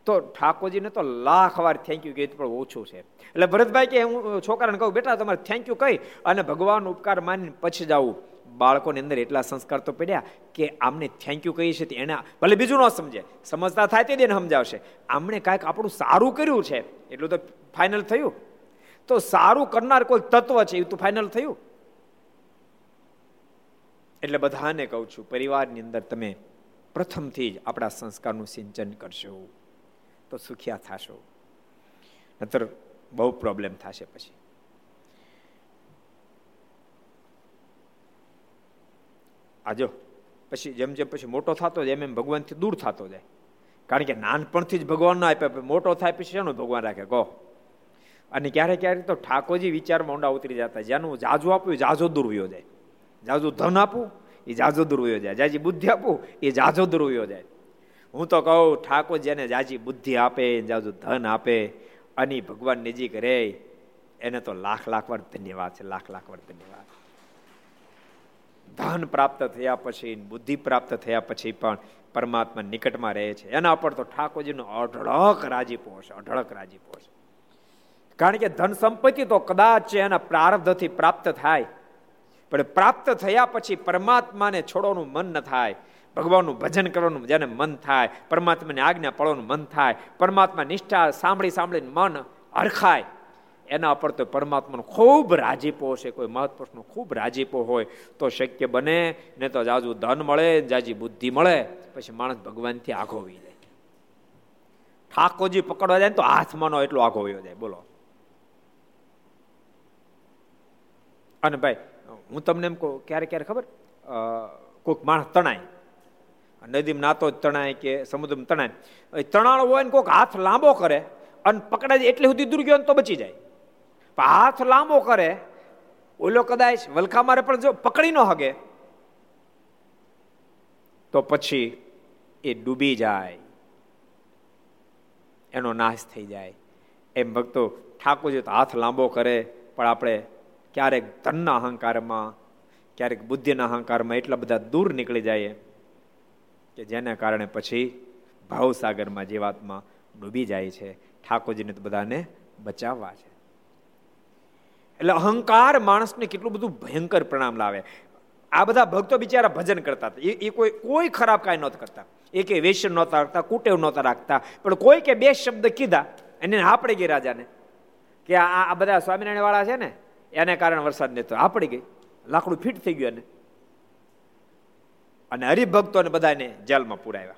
તો ઠાકોરજીને તો લાખ વાર થેન્ક યુ કહી પણ ઓછું છે. એટલે ભરતભાઈ કે હું છોકરાને કહું, બેટા, તમારે થેન્ક યુ કહી અને ભગવાન ઉપકાર માનીને પછી જવું બાળકોની અંદર એટલા સંસ્કાર તો પડ્યા કે આમને થેન્ક યુ કહીએ છીએ એના ભલે બીજું ન સમજે. સમજતા થાય તે એને સમજાવશે. આમણે કાંઈક આપણું સારું કર્યું છે, એટલું તો ફાઇનલ થયું. તો સારું કરનાર કોઈ તત્વ છે, એ તો ફાઇનલ થયું. એટલે બધાને કહું છું, પરિવારની અંદર તમે પ્રથમથી જ આપણા સંસ્કારનું સિંચન કરશો. તો સુખિયા થશો. નતર બહુ પ્રોબ્લેમ થશે પછી. આજો પછી જેમ જેમ પછી મોટો થતો જાય એમ એમ ભગવાનથી દૂર થતો જાય. કારણ કે નાનપણથી જ ભગવાન ના આપ્યા મોટો થાય પછી શેનો ભગવાન રાખે? કહો. અને ક્યારેક ક્યારેક તો ઠાકોરજી વિચારમાં ઊંડા ઉતરી જતા જેનું જાજુ આપ્યું જાજો દૂર વયો જાય. જાજુ ધન આપું, એ જાજો દૂર વયો જાય. જાજી બુદ્ધિ આપું, એ જાજો દૂર વયો જાય. હું તો કહું, ઠાકોર જેને જાજી બુદ્ધિ આપે જાજુ ધન આપે, અને ભગવાન નજીક રહે, એને તો લાખ લાખ વાર ધન્યવાદ છે, લાખ લાખ વાર ધન્યવાદ. ધન પ્રાપ્ત થયા પછી, બુદ્ધિ પ્રાપ્ત થયા પછી પણ પરમાત્મા નિકટમાં રહે છે. એના પર તો ઠાકોરજીનો અઢળક રાજીપો હશે અઢળક રાજીપો હશે કારણ કે ધન સંપત્તિ તો કદાચ એના પ્રારબ્ધથી પ્રાપ્ત થાય. પણ પ્રાપ્ત થયા પછી પરમાત્માને છોડવાનું મન ન થાય. ભગવાનનું ભજન કરવાનું જેને મન થાય, પરમાત્માની આજ્ઞા પડવાનું મન થાય. પરમાત્મા નિષ્ઠા સાંભળી સાંભળીને મન હરખાય. એના પર તો પરમાત્માનો ખૂબ રાજીપો છે. કોઈ મહત્પુરુષનો ખૂબ રાજીપો હોય તો શક્ય બને, ને તો જાજુ ધન મળે, જાજી બુદ્ધિ મળે, પછી માણસ ભગવાનથી આઘો વી જાય. ઠાકોરજી પકડવા જાય ને તો હાથમાં નો એટલો આઘો વયો જાય. બોલો. અને ભાઈ, હું તમને એમ કહું, ક્યારે ક્યારે ખબર? કોઈક માણસ તણાય. નદીમાં નાતો તણાય કે સમુદ્રમાં તણાય. તણાણો હોય ને કોઈક હાથ લાંબો કરે અને પકડાય એટલી સુધી દૂર ગયો તો બચી જાય. હાથ લાંબો કરે, ઓલો કદાચ વલખા મારે પણ જો પકડી ન હગે, તો પછી એ ડૂબી જાય. એનો નાશ થઈ જાય. એમ ભક્તો, ઠાકોરજી તો હાથ લાંબો કરે, પણ આપણે ક્યારેક ધનના અહંકારમાં, ક્યારેક બુદ્ધિના અહંકારમાં એટલા બધા દૂર નીકળી જાય કે જેના કારણે પછી ભાવસાગરમાં જીવાતમાં ડૂબી જાય છે. ઠાકોરજીને તો બધાને બચાવવા છે. એટલે અહંકાર માણસને કેટલું બધું ભયંકર પરિણામ લાવે. આ બધા ભક્તો બિચારા ભજન કરતા હતા. એ કોઈ કોઈ ખરાબ કાંઈ નહોતા કરતા. એ કે વેસન નહોતા રાખતા, કુટેવ નહોતા રાખતા. પણ કોઈ કે બે શબ્દ કીધા, એને આપણે ગઈ રાજાને. કે આ બધા સ્વામિનારાયણ વાળા છે ને, એને કારણે વરસાદ નતો આપડી ગઈ. લાકડું ફિટ થઈ ગયું એને. અને હરિભક્તોને બધાને જેલમાં પુરાવ્યા.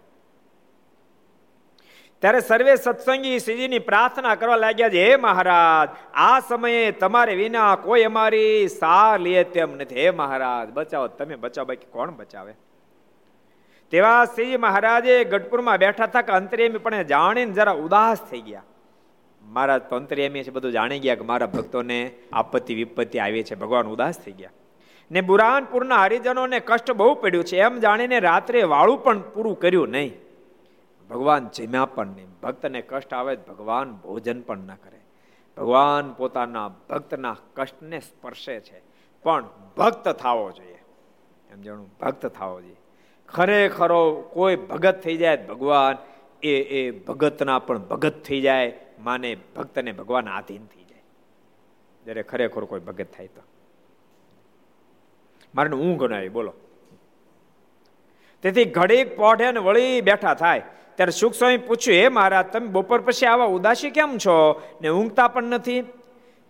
ત્યારે સર્વે સત્સંગી શ્રીજીની પ્રાર્થના કરવા લાગ્યા છે, હે મહારાજ, આ સમયે તમારે વિના કોઈ અમારી સાર લે તેમ નથી. હે મહારાજ, બચાવો, તમે બચાવો, બાકી કોણ બચાવે? તેવા શ્રીજી મહારાજે ગઢપુરમાં બેઠા હતા કે અંતરેમી પણ જાણીને જરા ઉદાસ થઈ ગયા. મારા તો અંતરેમી છે, બધું જાણી ગયા કે મારા ભક્તોને આપત્તિ, વિપત્તિ આવી છે. ભગવાન ઉદાસ થઈ ગયા. ને બુરાનપુરના હરિજનોને કષ્ટ બહુ પડ્યું છે, એમ જાણીને રાત્રે વાળું પણ પૂરું કર્યું નહીં. ભગવાન જમ્યા પણ નહીં. ભક્તને કષ્ટ આવે ભગવાન ભોજન પણ ના કરે. ભગવાન પોતાના ભક્તના કષ્ટને સ્પર્શે છે. પણ ભક્ત થવો જોઈએ. એમ જાણું, ભક્ત થવો જોઈએ. ખરેખરો કોઈ ભગત થઈ જાય ભગવાન એ એ ભગતના પણ ભગત થઈ જાય, માને ભક્તને ભગવાન આધીન થઈ જાય. જ્યારે ખરેખર કોઈ ભગત થાય તો. મારે ઊંઘ ન આવી, બોલો. તેથી ઘડીક પોઢે ને વળી બેઠા થાય. ત્યારે સુખ સ્વામી પૂછ્યું, હે મહારાજ, તમે બપોર પછી આવા ઉદાસી કેમ છો? ને ઊંઘતા પણ નથી?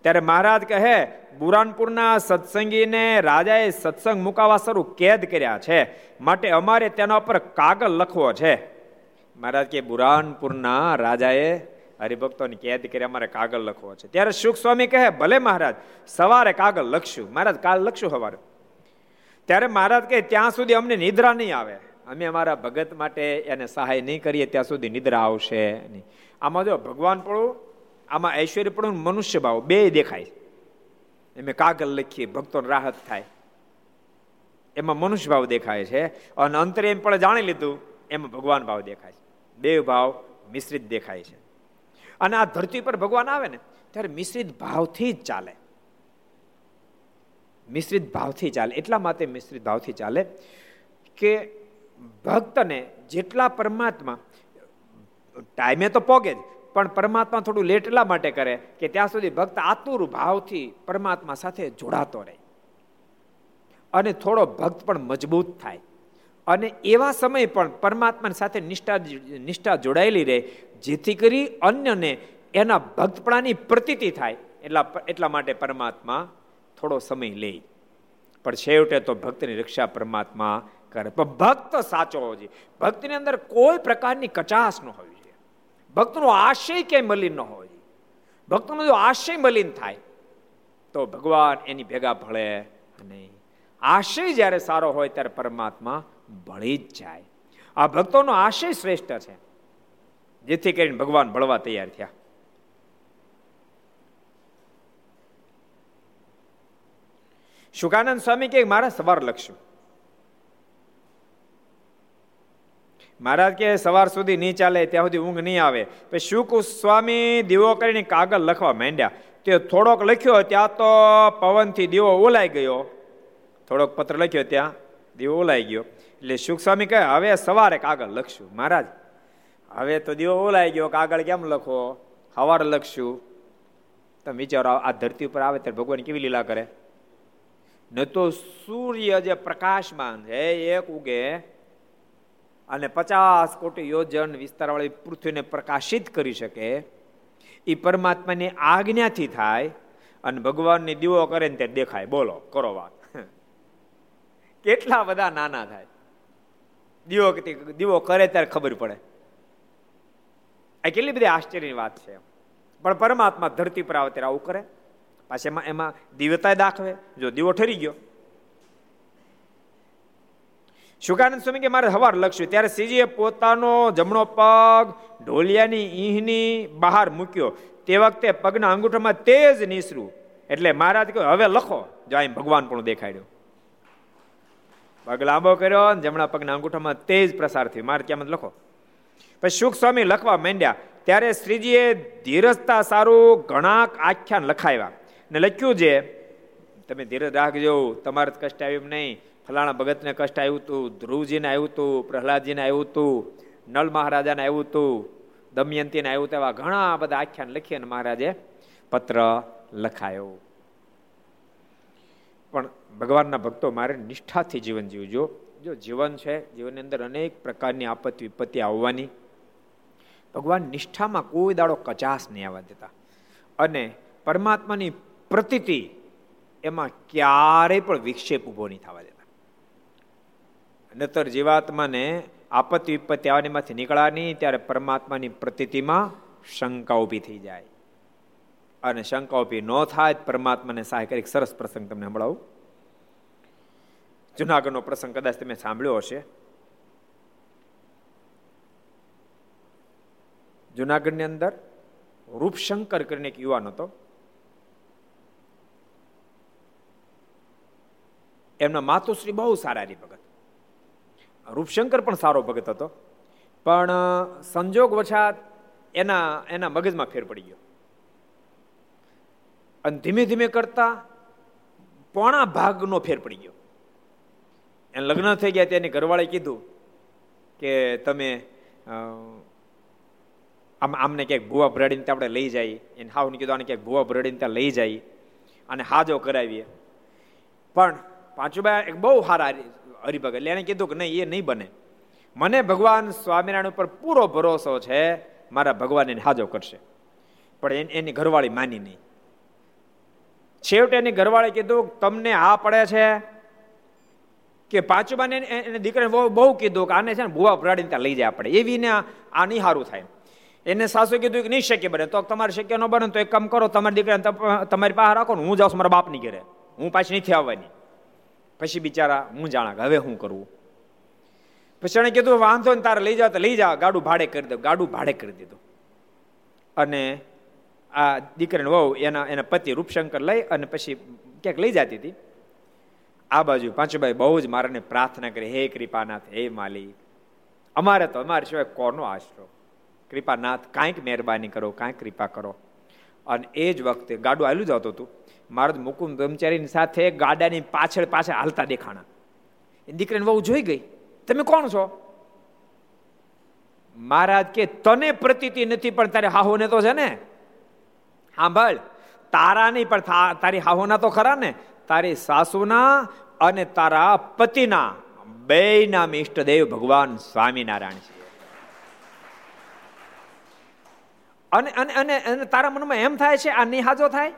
ત્યારે મહારાજ કહે બુરાનપુરના સત્સંગીને રાજાએ સત્સંગ મુકાવા શરૂ કેદ કર્યા છે. માટે અમારે તેના પર કાગળ લખવો છે. મહારાજ કે, બુરાનપુરના રાજાએ હરિભક્તોની કેદ કરી અમારે કાગળ લખવો છે. ત્યારે સુખ સ્વામી કહે, ભલે મહારાજ, સવારે કાગળ લખશું. મહારાજ, કાલ લખશું સવારે ત્યારે મહારાજ કહે, ત્યાં સુધી અમને નિદ્રા નહીં આવે. અમે અમારા ભગત માટે એને સહાય નહીં કરીએ, ત્યાં સુધી નિદ્રા આવશે નહીં. આમાં જો ભગવાન પણ આમાં ઐશ્વર્ય પણ મનુષ્ય ભાવ બે દેખાય. એમે કાગળ લખીએ, ભક્તોને રાહત થાય. એમાં મનુષ્ય ભાવ દેખાય છે. અને અંતરે એમ પણ જાણી લીધું, એમાં ભગવાન ભાવ દેખાય છે. બે ભાવ મિશ્રિત દેખાય છે. અને આ ધરતી પર ભગવાન આવે ને, ત્યારે મિશ્રિત ભાવથી જ ચાલે. મિશ્રિત ભાવથી ચાલે. એટલા માટે મિશ્રિત ભાવથી ચાલે કે ભક્તને જેટલા પરમાત્મા, ટાઈમે તો પોગે જ, પણ પરમાત્મા થોડું લેટ એટલા માટે કરે કે ત્યાં સુધી ભક્ત આતુર ભાવથી પરમાત્મા સાથે જોડાતો રહે. અને થોડો ભક્ત પણ મજબૂત થાય. અને એવા સમય પણ પરમાત્માની સાથે નિષ્ઠા નિષ્ઠા જોડાયેલી રહે, જેથી કરી અન્યને એના ભક્તપણાની પ્રતીતિ થાય, એટલા એટલા માટે પરમાત્મા થોડો સમય લે. પણ છેવટે તો ભક્તની રક્ષા પરમાત્મા કરે. પણ ભક્ત સાચો હોવો જોઈએ. ભક્તિની અંદર કોઈ પ્રકારની કચાશ ન હોવી જોઈએ. ભક્તનો આશય ક્યાંય મલિન ન હોવો જોઈએ. ભક્તનો જો આશય મલિન થાય, તો ભગવાન એની ભેગા ભળે નહીં. આશય જ્યારે સારો હોય, ત્યારે પરમાત્મા ભળી જ જાય. આ ભક્તોનો આશય શ્રેષ્ઠ છે. જેથી કરીને ભગવાન ભળવા તૈયાર થયા. શુકાનંદ સ્વામી કે મારા સવાર લખશું મહારાજ કે સવાર સુધી નહીં ચાલે, ત્યાં સુધી ઊંઘ નહીં આવે. પછી શુક સ્વામી, દીવો કરીને કાગળ લખવા માંડ્યા. તે થોડોક લખ્યો, ત્યાં તો પવનથી દીવો ઓલાઈ ગયો. થોડોક પત્ર લખ્યો ત્યાં, દીવો ઓલાઈ ગયો. એટલે શુક સ્વામી કહે, હવે સવારે કાગળ લખશું. મહારાજ, હવે તો દીવો ઓલાઈ ગયો, કાગળ કેમ લખો? સવારે લખશું. તમે વિચારો, આ ધરતી ઉપર આવે ત્યારે ભગવાન કેવી લીલા કરે? ન તો સૂર્ય જે પ્રકાશમાન છે એક ઉગે અને પચાસ કોટી યોજન વિસ્તારવાળી પૃથ્વીને પ્રકાશિત કરી શકે એ પરમાત્માની આજ્ઞાથી થાય અને ભગવાનની દીવો કરે ને ત્યારે દેખાય. બોલો, કરો વાત. *laughs* કેટલા બધા નાના થાય. દીવો દીવો કરે ત્યારે ખબર પડે. આ કેટલી બધી આશ્ચર્યની વાત છે. પણ પરમાત્મા ધરતી પર આવે ત્યારે આવું કરે. પાછી એમાં એમાં દિવ્યતા દાખવે. જો દીવો ઠરી ગયો શુકાનંદ સ્વામી કે મારે હવાર લખશું. ત્યારે શ્રીજીએ પોતાનો જમણો પગ ઢોલિયાની ઈહની બહાર મૂક્યો. તે વખતે પગના અંગૂઠામાં તેજ નીસરું. એટલે મહારાજ કહ્યું, હવે લખો. જો આમ ભગવાન પણ દેખાડ્યો. પગ લાંબો કર્યો જમણા પગના અંગૂઠામાં તેજ પ્રસાર થયો. મારે કેમ લખો. પછી સુખ સ્વામી લખવા માંડ્યા. ત્યારે શ્રીજીએ ધીરજતા સારું ઘણા આખ્યાન લખાવ્યા. ને લખ્યું છે, તમે ધીરજ રાખજો, તમારે કષ્ટ આવ્યું નહીં. ફલાણા ભગતને કષ્ટ આવ્યું હતું ધ્રુવજીને આવ્યું હતું પ્રહલાદજીને આવ્યું હતું નળ મહારાજાને આવ્યું હતું દમયંતીને આવ્યું હતું એવા ઘણા બધા આખ્યાન લખી અને મહારાજે, પત્ર લખાયો. પણ ભગવાનના ભક્તો મારે નિષ્ઠાથી જીવન જીવજો. જો જીવન છે, જીવનની અંદર અનેક પ્રકારની આપત્તિ, વિપત્તિ આવવાની. ભગવાન નિષ્ઠામાં કોઈ દાડો કચાશ નહીં આવવા દેતા. અને પરમાત્માની પ્રતિતિ એમાં ક્યારેય પણ વિક્ષેપ ઊભો નહીં થવા દેતા. નતર જીવાત્માને આપત્તિ વિપત્તિ આવવાનીમાંથી નીકળવાની ત્યારે પરમાત્માની પ્રતિતિમાં શંકા ઊભી થઈ જાય. અને શંકા ઊભી ન થાય પરમાત્માને સહાય કરી. સરસ પ્રસંગ તમને સંભળાવું. જુનાગઢનો પ્રસંગ કદાચ તમે સાંભળ્યો હશે. જુનાગઢની અંદર રૂપશંકર કરીને એક યુવાન હતો. એમના માતુશ્રી બહુ સારા હરિભગત. રૂપશંકર પણ સારો ભગત હતો. પણ સંજોગ વછાત એના એના મગજમાં ફેર પડી ગયો. અને ધીમે ધીમે કરતા પોણા ભાગનો ફેર પડી ગયો. એને લગ્ન થઈ ગયા તેની ઘરવાળે કીધું કે તમે આમ, આમને ક્યાંક ભૂવા ભરાડીને આપણે લઈ જઈએ એને હાવને કીધું આને ક્યાંક ભૂવા ભરાડીને ત્યાં લઈ જઈએ અને હાજો કરાવીએ. પણ, પાંચુબા એક બહુ સારા હરિભગત. એટલે એને કીધું કે નહીં, એ નહીં બને. મને ભગવાન સ્વામિનારાયણ ઉપર પૂરો ભરોસો છે, મારા ભગવાન એને હાજો કરશે. પણ એની ઘરવાળી માની નહીં. છેવટે એની ઘરવાળી કીધું, તમને આ પડે છે કે પાંચુબાને એને દીકરાને બહુ બહુ કીધું કે આને છે ને ભૂવા ભરાડીને ત્યાં લઈ જાય આપણે. એવી ને આ નહીં સારું થાય. એને સાસુ કીધું કે નહીં શક્ય બને. તો તમારે શક્ય ન બને તો એક કામ કરો, તમારી દીકરાને તમારી પાસે રાખો ને હું જાઉં મારા બાપની ઘરે. હું પાછી નથી આવવાની. પછી બિચારા, હું જાણા હવે શું કરવું? પછી એને કીધું વાંધો ને તારે લઈ જાવ તો લઈ જાવ ગાડું ભાડે કરી દો, ગાડું ભાડે કરી દીધું. અને આ દીકરીને વહુ એના એના પતિ રૂપશંકર લઈ અને પછી ક્યાંક લઈ જતી હતી. આ બાજુ પાંચુભાઈ બહુ જ મારાને પ્રાર્થના કરી, હે કૃપાનાથ, હે માલિક અમારે તો અમારે સિવાય કોનો આશરો? કૃપાનાથ, કાંઈક મહેરબાની કરો, કાંઈક કૃપા કરો. અને એ જ વખતે ગાડું આવેલું જ આવતું હતું. મારે મુકુંદ બ્રહ્મચારીની સાથે ગાડાની પાછળ પાછળ હાલતા દેખાણા. એ દીકરીને બહુ જોઈ ગઈ. તમે કોણ છો? મહારાજ કે તને પ્રતીતિ નથી, પણ તારે હાહોને તો છે ને. સાંભળ તારા પણ તારી હાહોના તો ખરા ને. તારી સાસુના અને તારા પતિના બે નામ ઈષ્ટદેવ ભગવાન સ્વામિનારાયણ છે. અને અને અને તારા મનમાં એમ થાય છે, આ નિહાજો થાય?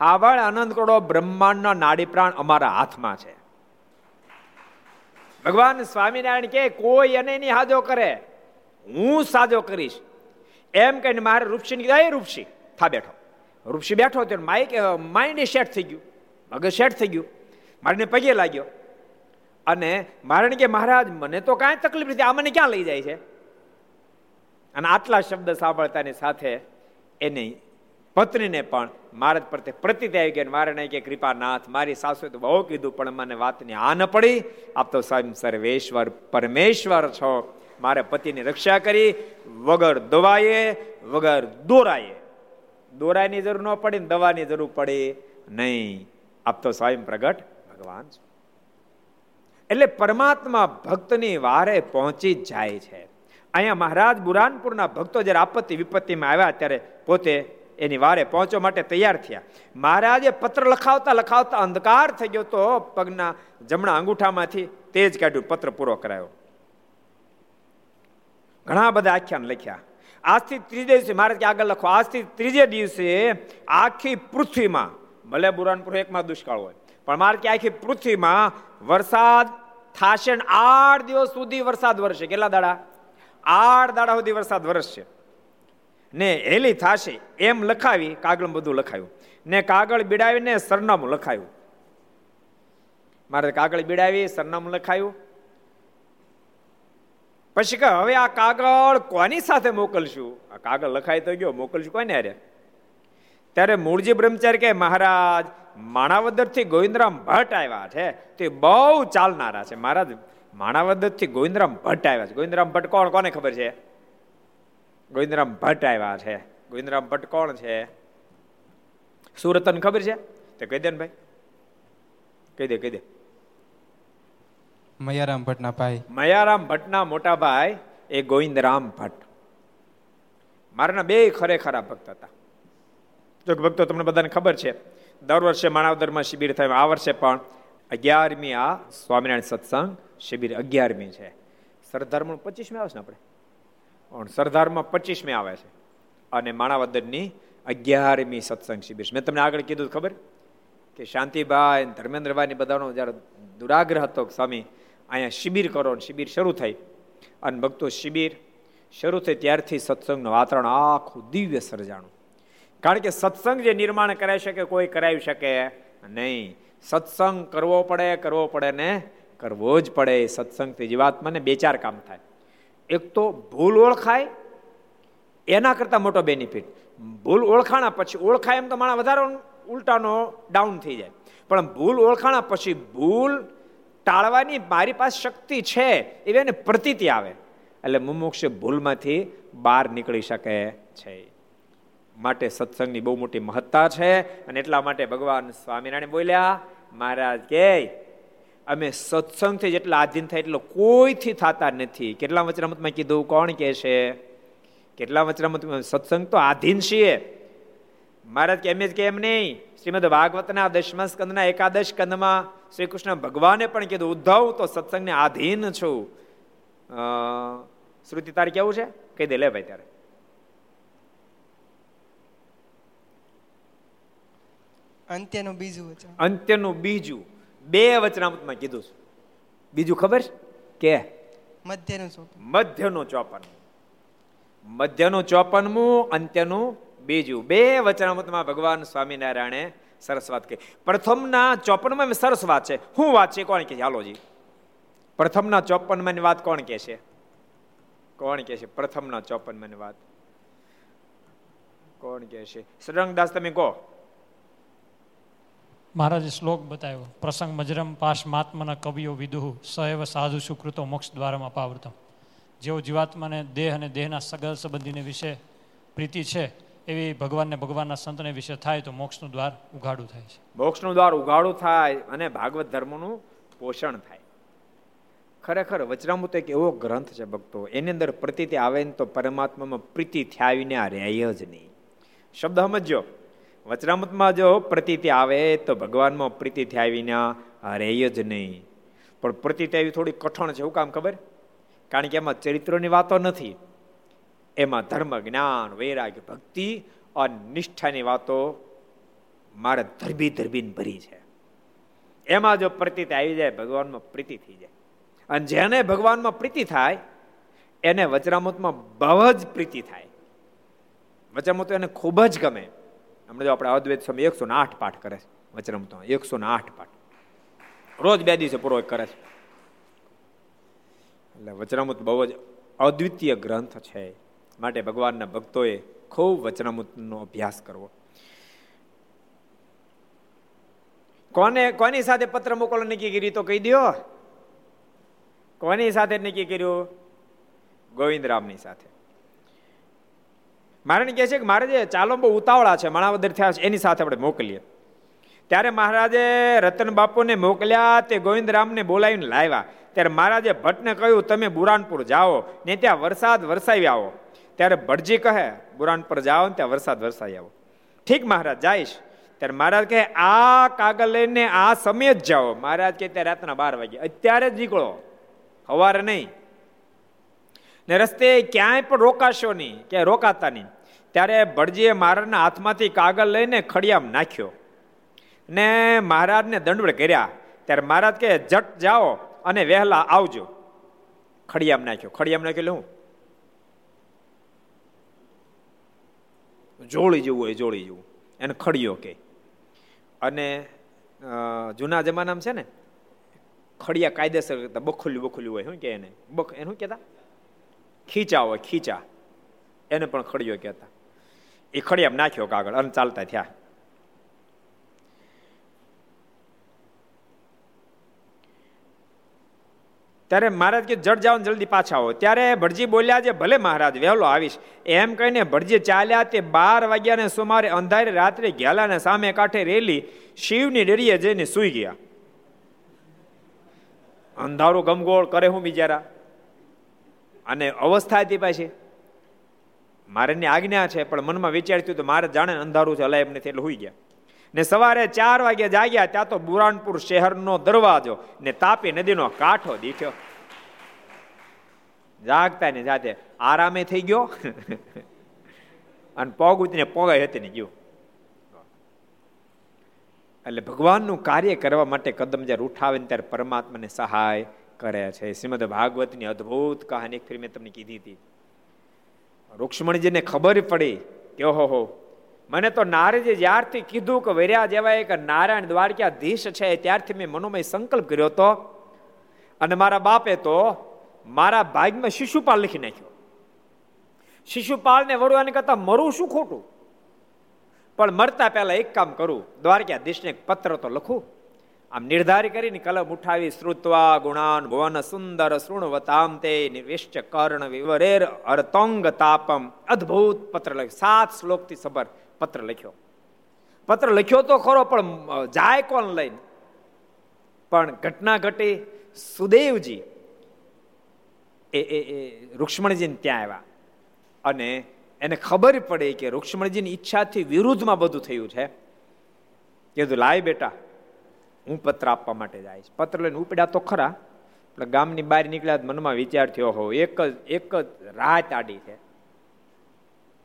હાવળ આનંદ કરોડો બ્રહ્માંડના નાડી પ્રાણ અમારા હાથમાં છે. ભગવાન સ્વામિનારાયણ કે કોઈ એને નહીં નિહાજો કરે. હું સાજો કરીશ. એમ કહીને મારે રૂપસી કીધા, એ રૂપસી થા બેઠો. રૂપસી બેઠો તો માઇક માઇન્ડ સેટ થઈ ગયું. મગજ સેટ થઈ ગયું. મારીને પગે લાગ્યો. અને મારણ કે મહારાજ, મને તો કાંઈ તકલીફ નથી, આ મને ક્યાં લઈ જાય છે? અને આટલા શબ્દ સાંભળતાની સાથે એની પત્નીને પણ મહારાજ પ્રત્યે પ્રતિત આવી ગયા મારે નહીં કે કૃપાનાથ, મારી સાસુએ તો બહુ કીધું, પણ મને વાતની આ ન પડી. આપ તો સ્વયં સર્વેશ્વર, પરમેશ્વર છો. મારે પતિની રક્ષા કરી, વગર દવાએ વગર દોરાએ દોરાની જરૂર ન પડી ને દવાની જરૂર પડી નહીં. આપ તો સ્વયં પ્રગટ ભગવાન છો. એટલે પરમાત્મા ભક્તની વારે પહોંચી જાય છે. અહીંયા મહારાજ બુરાનપુરના ભક્તો જ્યારે આપત્તિ વિપત્તિમાં આવ્યા ત્યારે પોતે એની વારે પહોંચવા માટે તૈયાર થયા. મહારાજે પત્ર લખાવતા લખાવતા અંધકાર થઈ ગયો તો પગના જમણા અંગૂઠામાંથી તેજ કાઢ્યું, પત્ર પૂરો કરાયો. ઘણા બધા આખ્યાન લખ્યા. આજથી ત્રીજે દિવસે, મહારાજ કે આગળ લખો, આજથી ત્રીજે દિવસે આખી પૃથ્વીમાં, ભલે બુરાનપુર એકમાં દુષ્કાળ હોય, પણ મારે કે આખી પૃથ્વીમાં વરસાદ થશે આઠ દિવસ સુધી વરસાદ વરસે. કેટલા દાડા? આઠ દાડા સુધી વરસાદ વરસશે. ને હેલી થશે, એમ લખાવી કાગળ બધું લખાયું. ને કાગળ બીડાવીને સરનામું લખાયું. મારે કાગળ બીડાવી, સરનામું લખાયું. પછી કે હવે આ કાગળ કોની સાથે મોકલશું? આ કાગળ લખાય તો ગયો, મોકલશું કોને અરે ત્યારે મૂળજી બ્રહ્મચારી કે મહારાજ માણાવદરથી ગોવિંદરામ ભટ્ટ આવ્યા છે. તે બહુ ચાલનારા છે. મહારાજ માણાવદરથી ગોવિંદરામ ભટ્ટ આવ્યા છે. ગોવિંદરામ ભટ્ટ કોણ? કોને ખબર છે? ગોવિંદરામ ભટ્ટ આવ્યા છે. ગોવિંદરામ ભટ્ટ કોણ છે? સુરતન ખબર છે? તે કહી દે ને ભાઈ. કહી દે કહી દે. મયારામ ભટ્ટના ભાઈ. મયારામ ભટ્ટના મોટા ભાઈ એ ગોવિંદરામ ભટ્ટ. મારાના બે ખરેખરા ભક્ત હતા. જો ભક્તો તમને બધાને ખબર છે દર વર્ષે માણાવદરમાં શિબિર થાય આ વર્ષે પણ અગિયારમી આ સ્વામિનારાયણ સત્સંગ શિબિર અગિયારમી છે. સરદારમણ પચીસમી આવશે ને આપણે? પણ સરદારમાં પચીસમી આવે છે. અને માણાવદરની અગિયારમી સત્સંગ શિબિર મેં તમને આગળ કીધું, ખબર? કે શાંતિભાઈ ધર્મેન્દ્રભાઈ બધાનો જ્યારે દુરાગ્રહ હતો સ્વામી, અહીંયા શિબિર કરો શિબિર શરૂ થઈ. અને ભક્તો શિબિર શરૂ થઈ ત્યારથી સત્સંગનું વાતાવરણ આખું દિવ્ય સર્જાણું. કારણ કે સત્સંગ જે નિર્માણ કરાવી શકે કોઈ કરાવી શકે? નહીં. સત્સંગ કરવો પડે કરવો પડે ને કરવો જ પડે. સત્સંગથી જીવાત્માને બે ચાર કામ થાય. એક તો ભૂલ ઓળખાય, એના કરતાં મોટો બેનિફિટ ભૂલ ઓળખાણા પછી, ઓળખાય એમ તો માણસ વધારે ઉલટાનો ડાઉન થઈ જાય. પણ ભૂલ ઓળખાણા પછી ભૂલ ટાળવાની મારી પાસે શક્તિ છે, એવી એને પ્રતીતિ આવે. એટલે મુમુક્ષ ભૂલમાંથી બહાર નીકળી શકે છે. માટે સત્સંગની બહુ મોટી મહત્તા છે. અને એટલા માટે ભગવાન સ્વામિનારાયણ બોલ્યા, મહારાજ કે અમે સત્સંગથી જેટલા આધીન થાય એટલો કોઈથી થતા નથી. કેટલા વચનામતમાં કીધું? કોણ કે છે? કેટલા વચનામત સત્સંગ તો આધીન છીએ. મહારાજ કે એમ જ કે એમ નહીં. શ્રીમદ ભાગવતના દશમા સ્કંદના એકાદશ સ્કંદમાં શ્રી કૃષ્ણ ભગવાને પણ કીધું ઉદ્ધવ તો સત્સંગને આધીન છું. શ્રુતિ તાર કેવું છે? કહી દે લે ભાઈ ત્યારે અંત્યનું બીજું અંત્યનું બીજું. બે વચનામતમાં કીધું છે. બીજું ખબર કે? મધ્યનું ચોપન. મધ્યનું ચોપન. મધ્યનું ચોપનમું અંત્યનું બીજું. બે વચનામતમાં ભગવાન સ્વામિનારાયણે સરસ વાત કહી. પ્રથમના ચોપનમાં સરસ વાત છે. શું વાત છે કોણ કે હાલોજી પ્રથમના ચોપનમાં વાત કોણ કે છે? કોણ કે છે? પ્રથમના ચોપનમાં વાત કોણ કહે છે? સદરંગદાસ તમે કહો. મહારાજે શ્લોક બતાવ્યો, પ્રસંગ મજરમ પાશમાત્માના કવિઓ વિદુહ સહેવ સાધુ સુકૃતો મોક્ષ દ્વારમાં પાવૃતમ જેઓ જીવાત્માને દેહ અને દેહના સગલ સંબંધીને વિશે પ્રીતિ છે, એવી ભગવાનને ભગવાનના સંતને વિશે થાય તો મોક્ષનું દ્વાર ઉઘાડું થાય છે. મોક્ષનું દ્વાર ઉઘાડું થાય અને ભાગવત ધર્મનું પોષણ થાય. ખરેખર વચરામૃત એક એવો ગ્રંથ છે ભક્તો, એની અંદર પ્રતિતિ આવે ને તો પરમાત્મામાં પ્રીતિ થયાવીને આ રહે જ નહીં. શબ્દ સમજો વચરામૃતમાં જો પ્રતિતિ આવે તો ભગવાનમાં પ્રતીતિ આવીને હરે જ નહીં. પણ પ્રતીતિ આવી થોડી કઠણ છે એવું કામ ખબર? કારણ કે એમાં ચરિત્રોની વાતો નથી. એમાં ધર્મ, જ્ઞાન, વૈરાગ્ય, ભક્તિ અને નિષ્ઠાની વાતો મારે ધરબી ધરબીને ભરી છે. એમાં જો પ્રતીત આવી જાય, ભગવાનમાં પ્રીતિ થઈ જાય. અને જેને ભગવાનમાં પ્રીતિ થાય, એને વચરામૃતમાં બહુ જ પ્રીતિ થાય. વચરામૃત એને ખૂબ જ ગમે. હમણાં જો આપણે અદ્વૈત સ્વામી એકસો ને આઠ પાઠ કરે છે વચરામૃતમાં એકસો ને આઠ પાઠ. રોજ બે દિવસે પૂરો કરે છે. એટલે વચનામૃત બહુ જ અદ્વિતીય ગ્રંથ છે. માટે ભગવાનના ભક્તોએ ખૂબ વચનામૃતનો અભ્યાસ કરવો. કોને, કોની સાથે પત્ર મોકલવા નક્કી કરી તો કહી દો કોની સાથે નક્કી કર્યું ગોવિંદરામની સાથે. મારે કહે છે કે મહારાજે ચાલો બહુ ઉતાવળા છે માણાવદર થયા છે, એની સાથે આપણે મોકલીએ. ત્યારે મહારાજે રતન બાપુને મોકલ્યા, તે ગોવિંદરામને બોલાવીને લાવ્યા. ત્યારે મહારાજે ભટ્ટને કહ્યું, તમે બુરાનપુર જાઓ ને ત્યાં વરસાદ વરસાવી આવો. ત્યારે ભટજી કહે, બુરાનપુર જાઓ ને ત્યાં વરસાદ વરસાવી આવો. ઠીક મહારાજ, જાઈશ. ત્યારે મહારાજ કહે, આ કાગળ લઈને આ સમયે જ જાઓ. મહારાજ કે ત્યાં રાતના બાર વાગે અત્યારે જ નીકળો. સવારે નહીં. ને રસ્તે ક્યાંય પણ રોકાશો નહીં, ક્યાંય રોકાતા નહીં. ત્યારે ભટજીએ મહારાજના હાથમાંથી કાગળ લઈને ખડિયામ નાખ્યો ને મહારાજને દંડવડ કર્યા. ત્યારે મહારાજ કહે, જટ જાઓ અને વહેલા આવજો. ખડિયામ નાખ્યો. ખડિયામ નાખ્યો હું? જોડી જેવું હોય જોડી જેવું. એને ખડિયો કે અને જૂના જમાનામાં છે ને, ખડિયા કાયદેસર બખુલ્યું, બખોલ્યું હોય, શું કે એને? બખ, એનું કહેતા? ખીચા હોય ખીચા એને પણ ખડિયો કહેતા. એ ખડિયામ નાખ્યો કાગળ અને ચાલતા થયા. ત્યારે મહારાજ કે, જડ જાઓ જલ્દી પાછા આવો. ત્યારે ભટજી બોલ્યા છે, ભલે મહારાજ, વહેલો આવીશ. એમ કહીને ભટજી ચાલ્યા તે બાર વાગ્યાને સુમારે અંધારે રાત્રે ઘેલાને સામે કાંઠે રેલી શિવની ડેરીએ જઈને સુઈ ગયા. અંધારું ગમગોળ કરે હું બિચારા. અને અવસ્થા હતી પાછી મારે આજ્ઞા છે, પણ મનમાં વિચારતું તો મારે જાણે અંધારું છે, અલાયબ નથી, એટલે હોઈ ગયા. ને સવારે ચાર વાગે જાગ્યા, ત્યાં તો બુરાનપુર શહેરનો દરવાજો ને તાપી નદીનો કાંઠો દીઠ્યો. જાગતા ને જાતે આરામે થઈ ગયો. અને પગ ઉતરીને પોગાય હતી ને ગયો. એટલે ભગવાનનું કાર્ય કરવા માટે કદમ જ્યારે ઉઠાવે ને ત્યારે પરમાત્માને સહાય કરે છે. શ્રીમદ ભાગવતની અદ્ભુત કહાની ફિર મેં તમને કીધી હતી. રૂક્ષ્મણીજીને ખબર પડી કે ઓહો મને તો નારદે જ્યારથી કીધું કે વર્યા જેવા એક નારાયણ દ્વારકાધીશ છે, ત્યારથી મેં મનોમય સંકલ્પ કર્યો હતો. અને મારા બાપે તો મારા ભાગમાં શિશુપાલ લખી નાખ્યો. શિશુપાલને વડું કરતા મરું શું ખોટું? પણ મરતા પહેલા એક કામ કરું, દ્વારકાધીશને એક પત્ર તો લખું. આમ નિર્ધાર કરીને કલમ ઉઠાવી શ્રુત્વા ગુણાન ભુવન સુંદર શૃણવતામ તે નિવેશ્ચ કર્ણ વિવરેર અર્તંગ તાપમ અદ્ભુત પત્ર લખ્યો. સાત શ્લોકથી સબર પત્ર લખ્યો. પત્ર લખ્યો તો ખરો, પણ જાય કોણ લઈને? પણ ઘટના ઘટી સુદેવજી, એ એ એ, રૂક્ષ્મણજીને ત્યાં આવ્યા. અને એને ખબર પડે કે રૂક્ષ્મણજીની ઈચ્છાથી વિરુદ્ધમાં બધું થયું છે. કીધું, લાય બેટા હું પત્ર આપવા માટે જઈશ પત્ર લઈને ઉપડ્યા તો ખરા, એટલે ગામની બહાર નીકળ્યા મનમાં વિચાર થયો હો એક જ એક જ રાત આડી છે.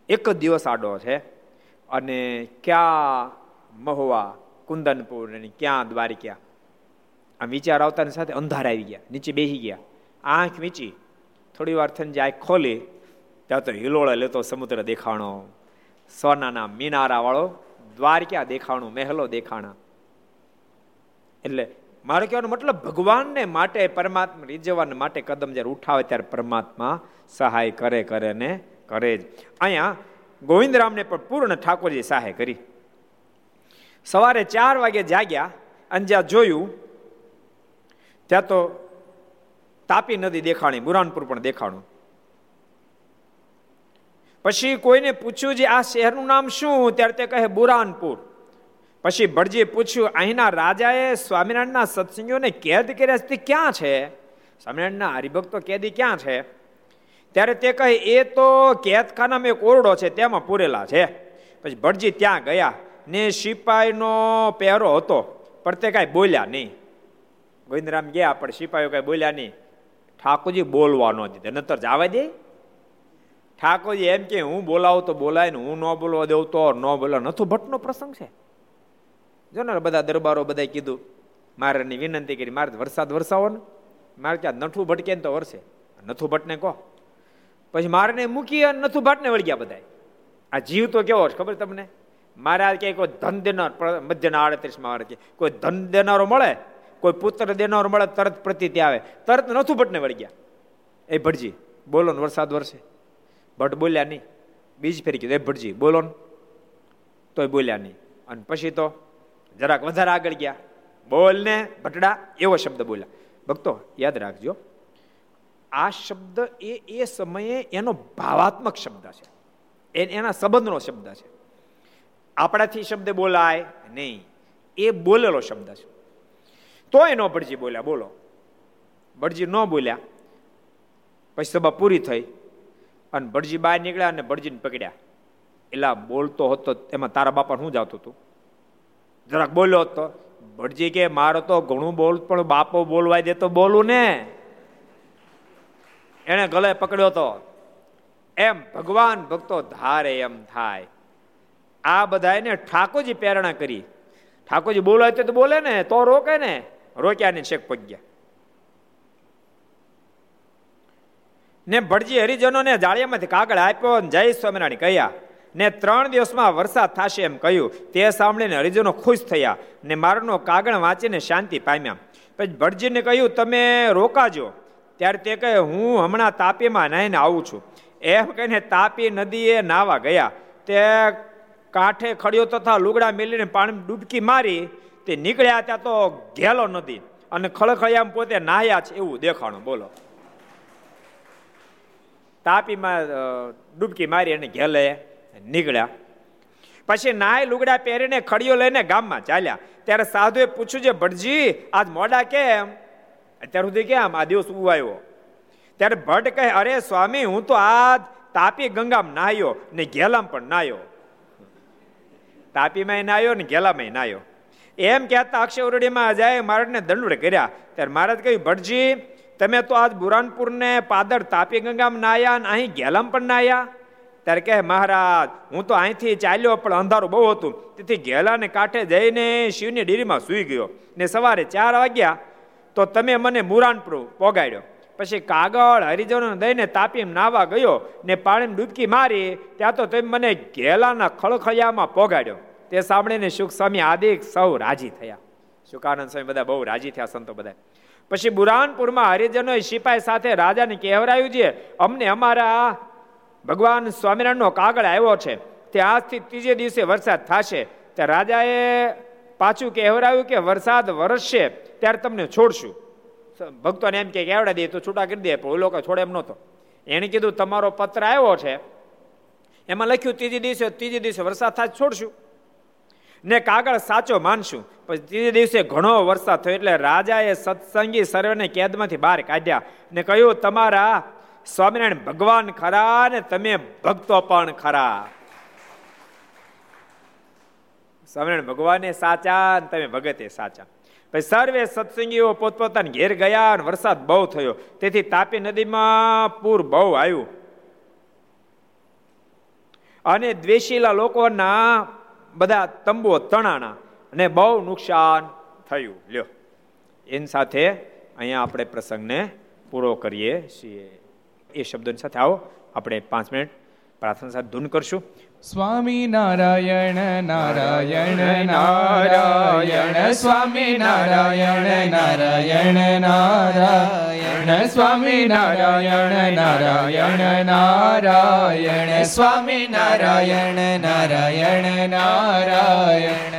એક જ દિવસ આડો છે. અને ક્યાં મહુવા, કુંદનપુર અને ક્યાં દ્વારિકા? આમ વિચાર આવતાની સાથે અંધાર આવી ગયા, નીચે બેસી ગયા. આંખ વીંચી. થોડી વાર થઈને જે આંખ ખોલી, ત્યાં તો હિલોળે લેતો સમુદ્ર દેખાણો. સોનાના મિનારા વાળો દ્વારકા દેખાણું, મહેલો દેખાણા. એટલે મારે કહેવાનો મતલબ ભગવાનને માટે, પરમાત્મા રીઝવવાને માટે કદમ જ્યારે ઉઠાવે ત્યારે પરમાત્મા સહાય કરે કરે ને કરે જ. અહીંયા ગોવિંદરામને પણ પૂર્ણ ઠાકોરજી સહાય કરી. સવારે ચાર વાગે જાગ્યા અને જ્યાં જોયું, ત્યાં તો તાપી નદી દેખાણી, બુરાનપુર પણ દેખાણું. પછી કોઈને પૂછ્યું જે આ શહેરનું નામ શું? ત્યારે તે કહે બુરાનપુર. પછી ભટજીએ પૂછ્યું, અહીંના રાજાએ સ્વામિનારાયણના સત્સંગીઓને કેદ કર્યા તે ક્યાં છે? સ્વામિનારાયણના હરિભક્તો કેદી ક્યાં છે? ત્યારે તે કહે, એ તો કેદખાનામાં એક ઓરડો છે, તેમાં પૂરેલા છે. પછી ભટજી ત્યાં ગયા. ને સિપાહીનો પહેરો હતો, પણ તે કાંઈ બોલ્યા નહીં. ગોવિંદરામ ગયા, પણ સિપાહીઓ કાંઈ બોલ્યા નહીં. ઠાકોરજી બોલવા ન દીધે નતર જવા દે. ઠાકોરજી એમ કે, હું બોલાવું તો બોલાય ને હું ન બોલવા દઉં તો ન બોલા નથું ભટ્ટનો પ્રસંગ છે. જો ને બધા દરબારો બધા કીધું, મારે વિનંતી કરી, મારે વરસાદ વરસાવો ને. મારે ક્યાં નઠું ભટકે ને તો વરસે. નથું ભટ્ટને કહો પછી મારને મૂકી અને નથું ભટ્ટને વળગ્યા બધા આ જીવ તો કેવો છે, ખબર તમને? મારે આ કે કોઈ ધન દેનાર મધ્યના આડત્રીસમાં આવે કે, કોઈ ધન દેનારો મળે, કોઈ પુત્ર દેનારો મળે, તરત પ્રતિતિ આવે, તરત નથું ભટ્ટને વળગ્યા. એ ભટજી, બોલો ને વરસાદ વરસે. ભટ્ટ બોલ્યા નહીં. બીજ ફેરી કીધું, એ ભટજી, બોલો ને. તોય બોલ્યા નહીં. અને પછી તો? જરાક વધારે આગળ ગયા. બોલ ને ભટડા એવો શબ્દ બોલ્યા. ભક્તો, યાદ રાખજો, આ શબ્દ એ એ સમયે એનો ભાવાત્મક શબ્દ છે. એના સંબંધનો શબ્દ છે. આપણાથી શબ્દ બોલાય નહીં. એ બોલેલો શબ્દ છે. તો એનો ભટજી બોલ્યા, બોલો. ભટજી ન બોલ્યા. પછી સભા પૂરી થઈ અને ભટજી બહાર નીકળ્યા અને ભટજીને પકડ્યા. એટલે બોલતો હતો, એમાં તારા બાપા શું જાતું હતું? જરાક બોલ્યો તો, ભટજી કે, મારો તો ઘણું બોલ, પણ બાપો બોલવાય દે તો બોલું ને. એને ગલે પકડ્યો તો. એમ ભગવાન ભક્તો, ધારે એમ થાય. આ બધાને ઠાકોરજી પ્રેરણા કરી. ઠાકોરજી બોલાય તો બોલે ને, તો રોકે ને, રોક્યા ને છેક પગ્યા. ને ભટજી હરિજનોને જાળિયામાંથી કાગળ આપ્યો જય સ્વામિનારાયણ કહ્યા ને ત્રણ દિવસમાં વરસાદ થશે એમ કહ્યું. તે સાંભળીને હરિજનો ખુશ થયા ને મારનો કાગળ વાંચીને શાંતિ પામ્યા. પછી ભટજીને કહ્યું, તમે રોકાજો. ત્યારે તે કહે, હું હમણાં તાપીમાં નાહીને આવું છું. એમ કહીને તાપી નદીએ નાવા ગયા. તે કાંઠે ખડ્યો તથા લુગડા મેલીને પાણી ડૂબકી મારી તે નીકળ્યા ત્યાં તો ઘેલો નદી અને ખળખળિયામાં પોતે નાહ્યા છે એવું દેખાણું. બોલો. તાપીમાં ડૂબકી મારી અને ઘેલે. નીકળ્યા. પછી નાય લુગડા પહેરીને ખડીઓ લઈને ગામમાં ચાલ્યા. ત્યારે સાધુએ પૂછ્યું છે, ભટજી, આજ મોડા કેમ? અત્યાર સુધી કેમ? આ દિવસ ઉવાયો ત્યારે ભટ્ટ કહે, અરે સ્વામી, હું તો આજ તાપી ગંગામાં નાહ્યો ને ઘેલામ પણ નાહ્યો. તાપીમાં નાહ્યો ને ઘેલામાં નાહ્યો. એમ કહેતા અક્ષય ઉરડીમાં જાય મહારાજને દંડ કર્યા. ત્યારે મહારાજ કહ્યું, ભટજી, તમે તો આજ બુરાનપુરને પાદર તાપી ગંગામાં નાહ્યા અને અહીં ઘેલામ પણ નાહ્યા? ત્યારે કહે, મહારાજ, હું તો અહીંથી ચાલ્યો, પણ અંધારું બહુ હતું. તેથી ઘેલાને કાંઠે જઈને શિવની ડેરીમાં સૂઈ ગયો. ને સવારે ચાર વાગ્યા તો તમે મને મુરાનપુર પોગાડ્યો. પછી કાગળ હરિજનો દઈને તાપી નાવા ગયો ને પાણીમાં ડૂબકી મારી. ત્યાં તો તમે મને ઘેલાના ખળખળિયામાં પોગાડ્યો. તે સાંભળીને સુખ સ્વામી આદિક સૌ રાજી થયા. સુકાનંદ સ્વામી બધા બહુ રાજી થયા, સંતો બધા. પછી બુરાનપુરમાં હરિજનોએ સિપાઈ સાથે રાજાને કહેવરાયું છે, અમને અમારા ભગવાન સ્વામિનારાયણનો કાગળ આવ્યો છે, તે આજથી ત્રીજે દિવસે વરસાદ થશે ત્યાં રાજાએ પાછું કહેવરાયું કે વરસાદ વરસશે, ત્યારે તમને છોડશું. ભક્તોને એમ કે કેવડા દે, તો છૂટા કરી દે, પણ એ લોકો છોડે એમ નહોતો. એને કીધું, તમારો પત્ર આવ્યો છે, એમાં લખ્યું, ત્રીજી દિવસે, ત્રીજે દિવસે વરસાદ થાય છોડશું. ને કાગળ સાચો માનશું. પછી ત્રીજે દિવસે ઘણો વરસાદ થયો, એટલે રાજાએ સત્સંગી સર્વેને કેદમાંથી બહાર કાઢ્યા ને કહ્યું, તમારા સ્વામિનારાયણ ભગવાન ખરા ને તમે ભક્તો પણ ખરા. સ્વામિનારાયણ ભગવાને સાચા ને તમે ભગતે સાચા. પછી સર્વે સત્સંગીઓ પોતપોતાના ઘેર ગયા અને વરસાદ બહુ થયો. તેથી તાપી નદીમાં પૂર બહુ આવ્યું. અને દ્વેષીલા લોકોના બધા તંબુઓ તણાણા અને બહુ નુકસાન થયું. લ્યો. એની સાથે અહીંયા આપણે પ્રસંગને પૂરો કરીએ છીએ. એ શબ્દોની સાથે આવો. આપણે પાંચ મિનિટ પ્રાર્થના સાથે ધૂન કરશું. સ્વામી નારાયણ નારાયણ નારાયણ, સ્વામી નારાયણ નારાયણ નારાયણ, સ્વામી નારાયણ નારાયણ નારાયણ, સ્વામી નારાયણ નારાયણ નારાયણ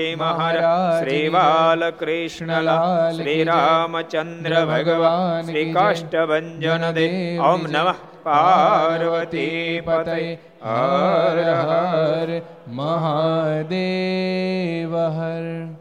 મહારાજ મહારાજની શ્રી જય. બાલકૃષ્ણલાલ શ્રી જય. રામચંદ્ર ભગવાન શ્રી જય. દેવ ઓમ જય. નમઃ પાર્વતી પતય હર હર મહાદેવ હર